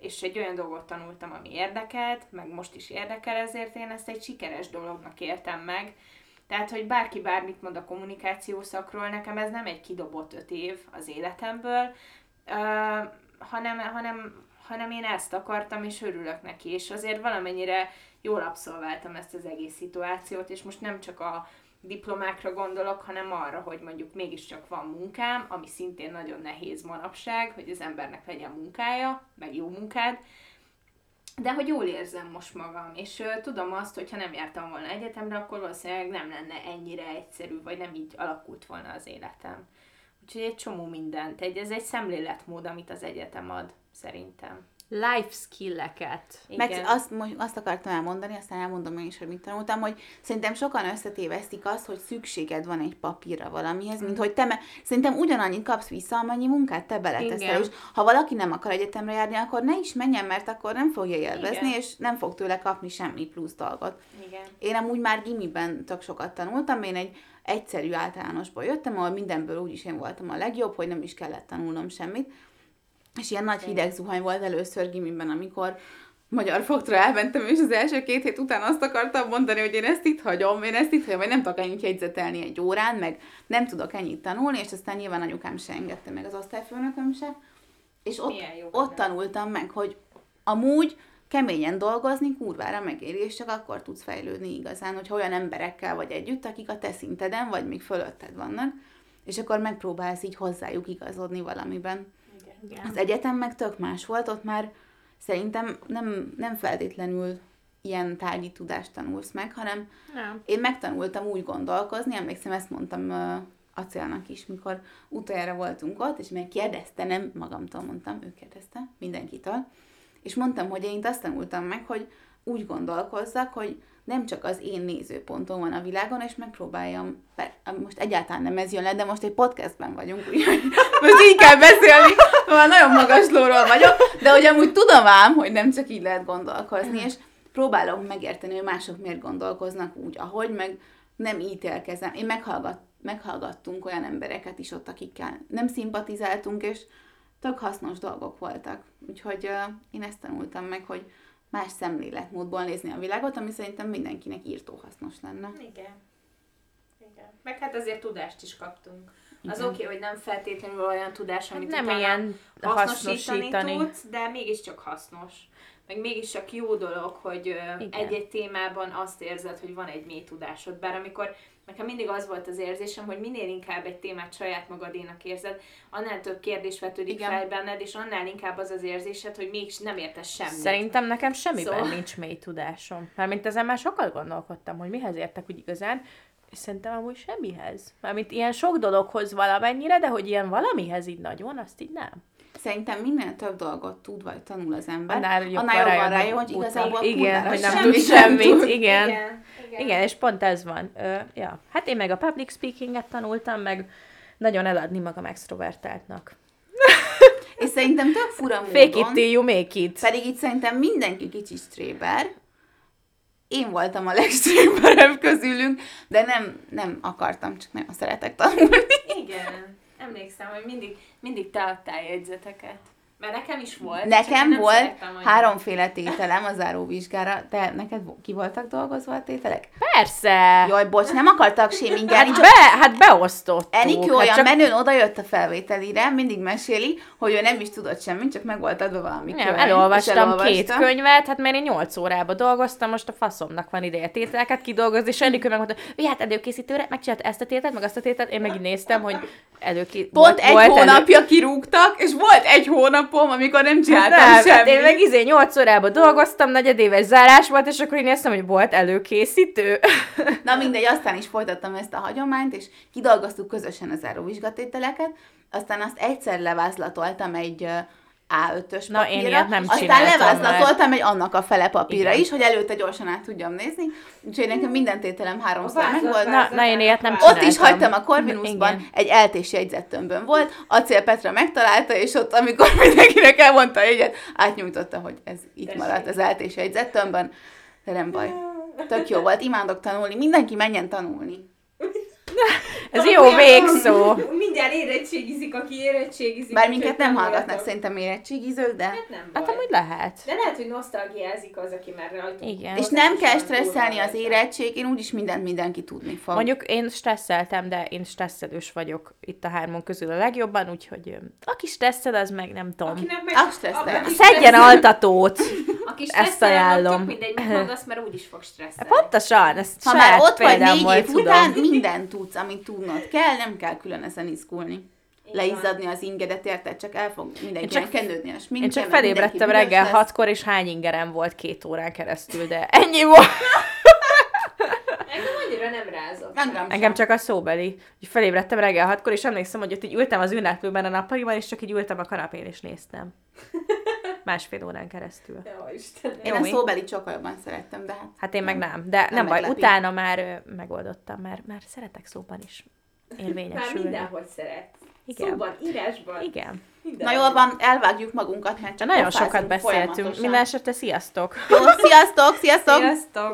és egy olyan dolgot tanultam, ami érdekelt, meg most is érdekel, ezért én ezt egy sikeres dolognak értem meg. Tehát, hogy bárki bármit mond a kommunikáció szakról, nekem ez nem egy kidobott öt év az életemből, hanem, hanem, hanem én ezt akartam, és örülök neki, és azért valamennyire jól abszolváltam ezt az egész szituációt, és most nem csak a diplomákra gondolok, hanem arra, hogy mondjuk mégiscsak van munkám, ami szintén nagyon nehéz manapság, hogy az embernek legyen munkája, meg jó munkád, de hogy jól érzem most magam, és uh, tudom azt, hogy ha nem jártam volna egyetemre, akkor valószínűleg nem lenne ennyire egyszerű, vagy nem így alakult volna az életem. Úgyhogy egy csomó mindent. Egy, ez egy szemléletmód, amit az egyetem ad, szerintem life skill-eket. Meg azt, azt akartam elmondani, aztán elmondom én is, hogy mit tanultam, hogy szerintem sokan összetévesztik azt, hogy szükséged van egy papírra valamihez, mint hogy te, me- szerintem ugyanannyit kapsz vissza, amennyi munkát te beleteszel, és ha valaki nem akar egyetemre járni, akkor ne is menjen, mert akkor nem fogja élvezni, Igen. és nem fog tőle kapni semmi plusz dolgot. Igen. Én amúgy már gimiben tök sokat tanultam, én egy egyszerű általánosból jöttem, ahol mindenből úgyis én voltam a legjobb, hogy nem is kellett tanulnom semmit, és ilyen nagy hideg zuhany volt először gimiben, amikor magyar fogtra elmentem, és az első két hét után azt akartam mondani, hogy én ezt itt hagyom, én ezt itt hagyom, vagy nem tudok ennyit jegyzetelni egy órán, meg nem tudok ennyit tanulni, és aztán nyilván anyukám se engedte meg az osztályfőnököm se. És ott, ott tanultam meg, hogy amúgy keményen dolgozni kurvára megéri, és csak akkor tudsz fejlődni igazán, hogyha olyan emberekkel vagy együtt, akik a te szinteden, vagy még fölötted vannak, és akkor megpróbálsz így hozzájuk igazodni valamiben. Igen. Az egyetem meg tök más volt, ott már szerintem nem, nem feltétlenül ilyen tárgyi tudást tanulsz meg, hanem nem. én megtanultam úgy gondolkozni, emlékszem, ezt mondtam uh, Acélnak is, mikor utoljára voltunk ott, és meg kérdezte, nem magamtól mondtam, ő kérdezte, mindenkitől, és mondtam, hogy én azt tanultam meg, hogy úgy gondolkozzak, hogy nem csak az én nézőpontom van a világon, és megpróbáljam, most egyáltalán nem ez jön le, de most egy podcastben vagyunk, úgyhogy most így kell beszélni, mert nagyon magas lóról vagyok, de hogy amúgy tudom ám, hogy nem csak így lehet gondolkozni, és próbálom megérteni, hogy mások miért gondolkoznak úgy, ahogy, meg nem ítélkezem. Én meghallgat, meghallgattunk olyan embereket is ott, akikkel nem szimpatizáltunk, és tök hasznos dolgok voltak. Úgyhogy uh, én ezt tanultam meg, hogy más szemléletmódból nézni a világot, ami szerintem mindenkinek írtó hasznos lenne. Igen. Igen. Meg hát azért tudást is kaptunk. Az Igen. oké, okay, hogy nem feltétlenül olyan tudás, amit Nem utána ilyen hasznosítani, hasznosítani. tudsz, de mégiscsak hasznos. Meg mégiscsak jó dolog, hogy Igen. egy-egy témában azt érzed, hogy van egy mély tudásod. Bár amikor nekem mindig az volt az érzésem, hogy minél inkább egy témát saját magadénak érzed, annál több kérdés vetődik Igen. fel benned, és annál inkább az az érzésed, hogy még nem értesz semmit. Szerintem nekem semmiben Szóval- nincs mély tudásom. Mármint ezen már sokat gondolkodtam, hogy mihez értek úgy igazán, és szerintem amúgy semmihez. Mármint ilyen sok dologhoz valamennyire, de hogy ilyen valamihez így nagyon, azt így nem. Szerintem minél több dolgot tud vagy tanul az ember, Annál jobban annál jobban rájön, rájön, hogy igazából Igen, hogy nem semmit tud sem semmit. tud. Igen. Igen, igen. Igen, és pont ez van. Ö, ja. Hát én meg a public speakinget tanultam, meg nagyon eladni magam extrovertáltnak. És szerintem tök fura Fake it módon, till you make it. pedig itt szerintem mindenki kicsit stréber, én voltam a legstréberebb közülünk, de nem, nem akartam, csak nagyon szeretek tanulni. Igen. Emlékszem, hogy mindig, mindig te adtál jegyzeteket. Mert nekem is volt. Nekem nem volt háromféle tételem a záróvizsgára, de neked ki voltak dolgozva a tételek? Persze! Jaj, bocs, nem akartak sémingelni, Hát, be, hát beosztottuk. Enikő hát olyan csak menőn odajött a felvételire, mindig meséli, hogy ő nem is tudott semmit, csak meg volt adva valami Nem, könyv, elolvastam elolvasta. két könyvet, hát mert én 8 órába dolgoztam, most a faszomnak van ideje tételeket kidolgozni, és Enikő megmondta, hogy hát előkészítőre megcsinált ezt a tételt, meg azt a tételt, én meg így néztem, hogy előké... Pont egy hónapja kirúgtak, és volt egy hónapom, amikor nem csináltam Nem, hát semmit. én meg izé 8 órába dolgoztam, negyedéves zárás volt, és akkor én néztem, hogy volt előkészítő. Na mindegy, aztán is folytattam ezt a hagyományt, és kidolgoztuk közösen az záróvizsgatételeket, aztán azt egyszer levázlatoltam egy A5-ös Na, én papírra, ilyet nem aztán csináltam levázlatoltam egy annak a fele papírra Igen. is, hogy előtte gyorsan át tudjam nézni, úgyhogy nekem minden tételem háromszor meg volt. Na, na, én ilyet nem Ott csináltam. is hagytam a Corvinusban, egy eltés jegyzettömbön volt, Acél Petra megtalálta, és ott, amikor mindenkinek elmondta a jegyet, átnyújtotta, hogy ez itt Tessék. maradt az eltés jegyzettömbön, de nem baj. Tök jó volt, imádok tanulni, mindenki menjen tanulni. Ez jó végszó. Mindjárt érettségizik, aki érettségizik. Bár minket nem hallgatnak szerintem érettségizők, de... Hát nem. Hát amúgy lehet. De lehet, hogy nosztalgiázik az, aki már rajta. Igen. És nem kell stresszelni az érettség, én úgyis mindent mindenki tudni fog. Mondjuk én stresszeltem, de én stresszelős vagyok itt a hármon közül a legjobban, úgyhogy aki stresszel, az meg nem tudom. Akinek meg... Ah, stresszel. aki Szedjen altatót! Aki Ezt stresszel, ajánlom. annak Tök mindegy, mit mondasz, mert úgyis fog stresszelni. Pontosan, ezt ha már ott vagy négy év után, mindent tudsz, amit tudnod kell, nem kell külön ezen izgulni. Leizzadni az ingedet, érted? Csak el fog mindenkinek csak- kenődni a sminke, Én csak felébredtem reggel lesz. hatkor, és hány ingerem volt két órán keresztül, de ennyi volt. Engem annyira nem rázott. Engem Engem sem. csak a szóbeli. Úgy felébredtem reggel hatkor, és emlékszem, hogy ott így ültem az ünneplőben a nappaliban, és csak így ültem a kanapén, és néztem. Másfél órán keresztül. Jó, Istenem. Én Jó, a mi? szóbeli sokkal jobban szerettem, de hát... Hát én meg nem. De nem, baj, meglepi. utána már ö, megoldottam, mert, mert szeretek szóban is Már érvényesülni. mindenhogy szeret. Igen. Szóban, írásban. Igen. Na mindenhol. jól van, elvágjuk magunkat, mert csak nagyon sokat beszéltünk. Minden esetre sziasztok! Jó, sziasztok, sziasztok! Sziasztok!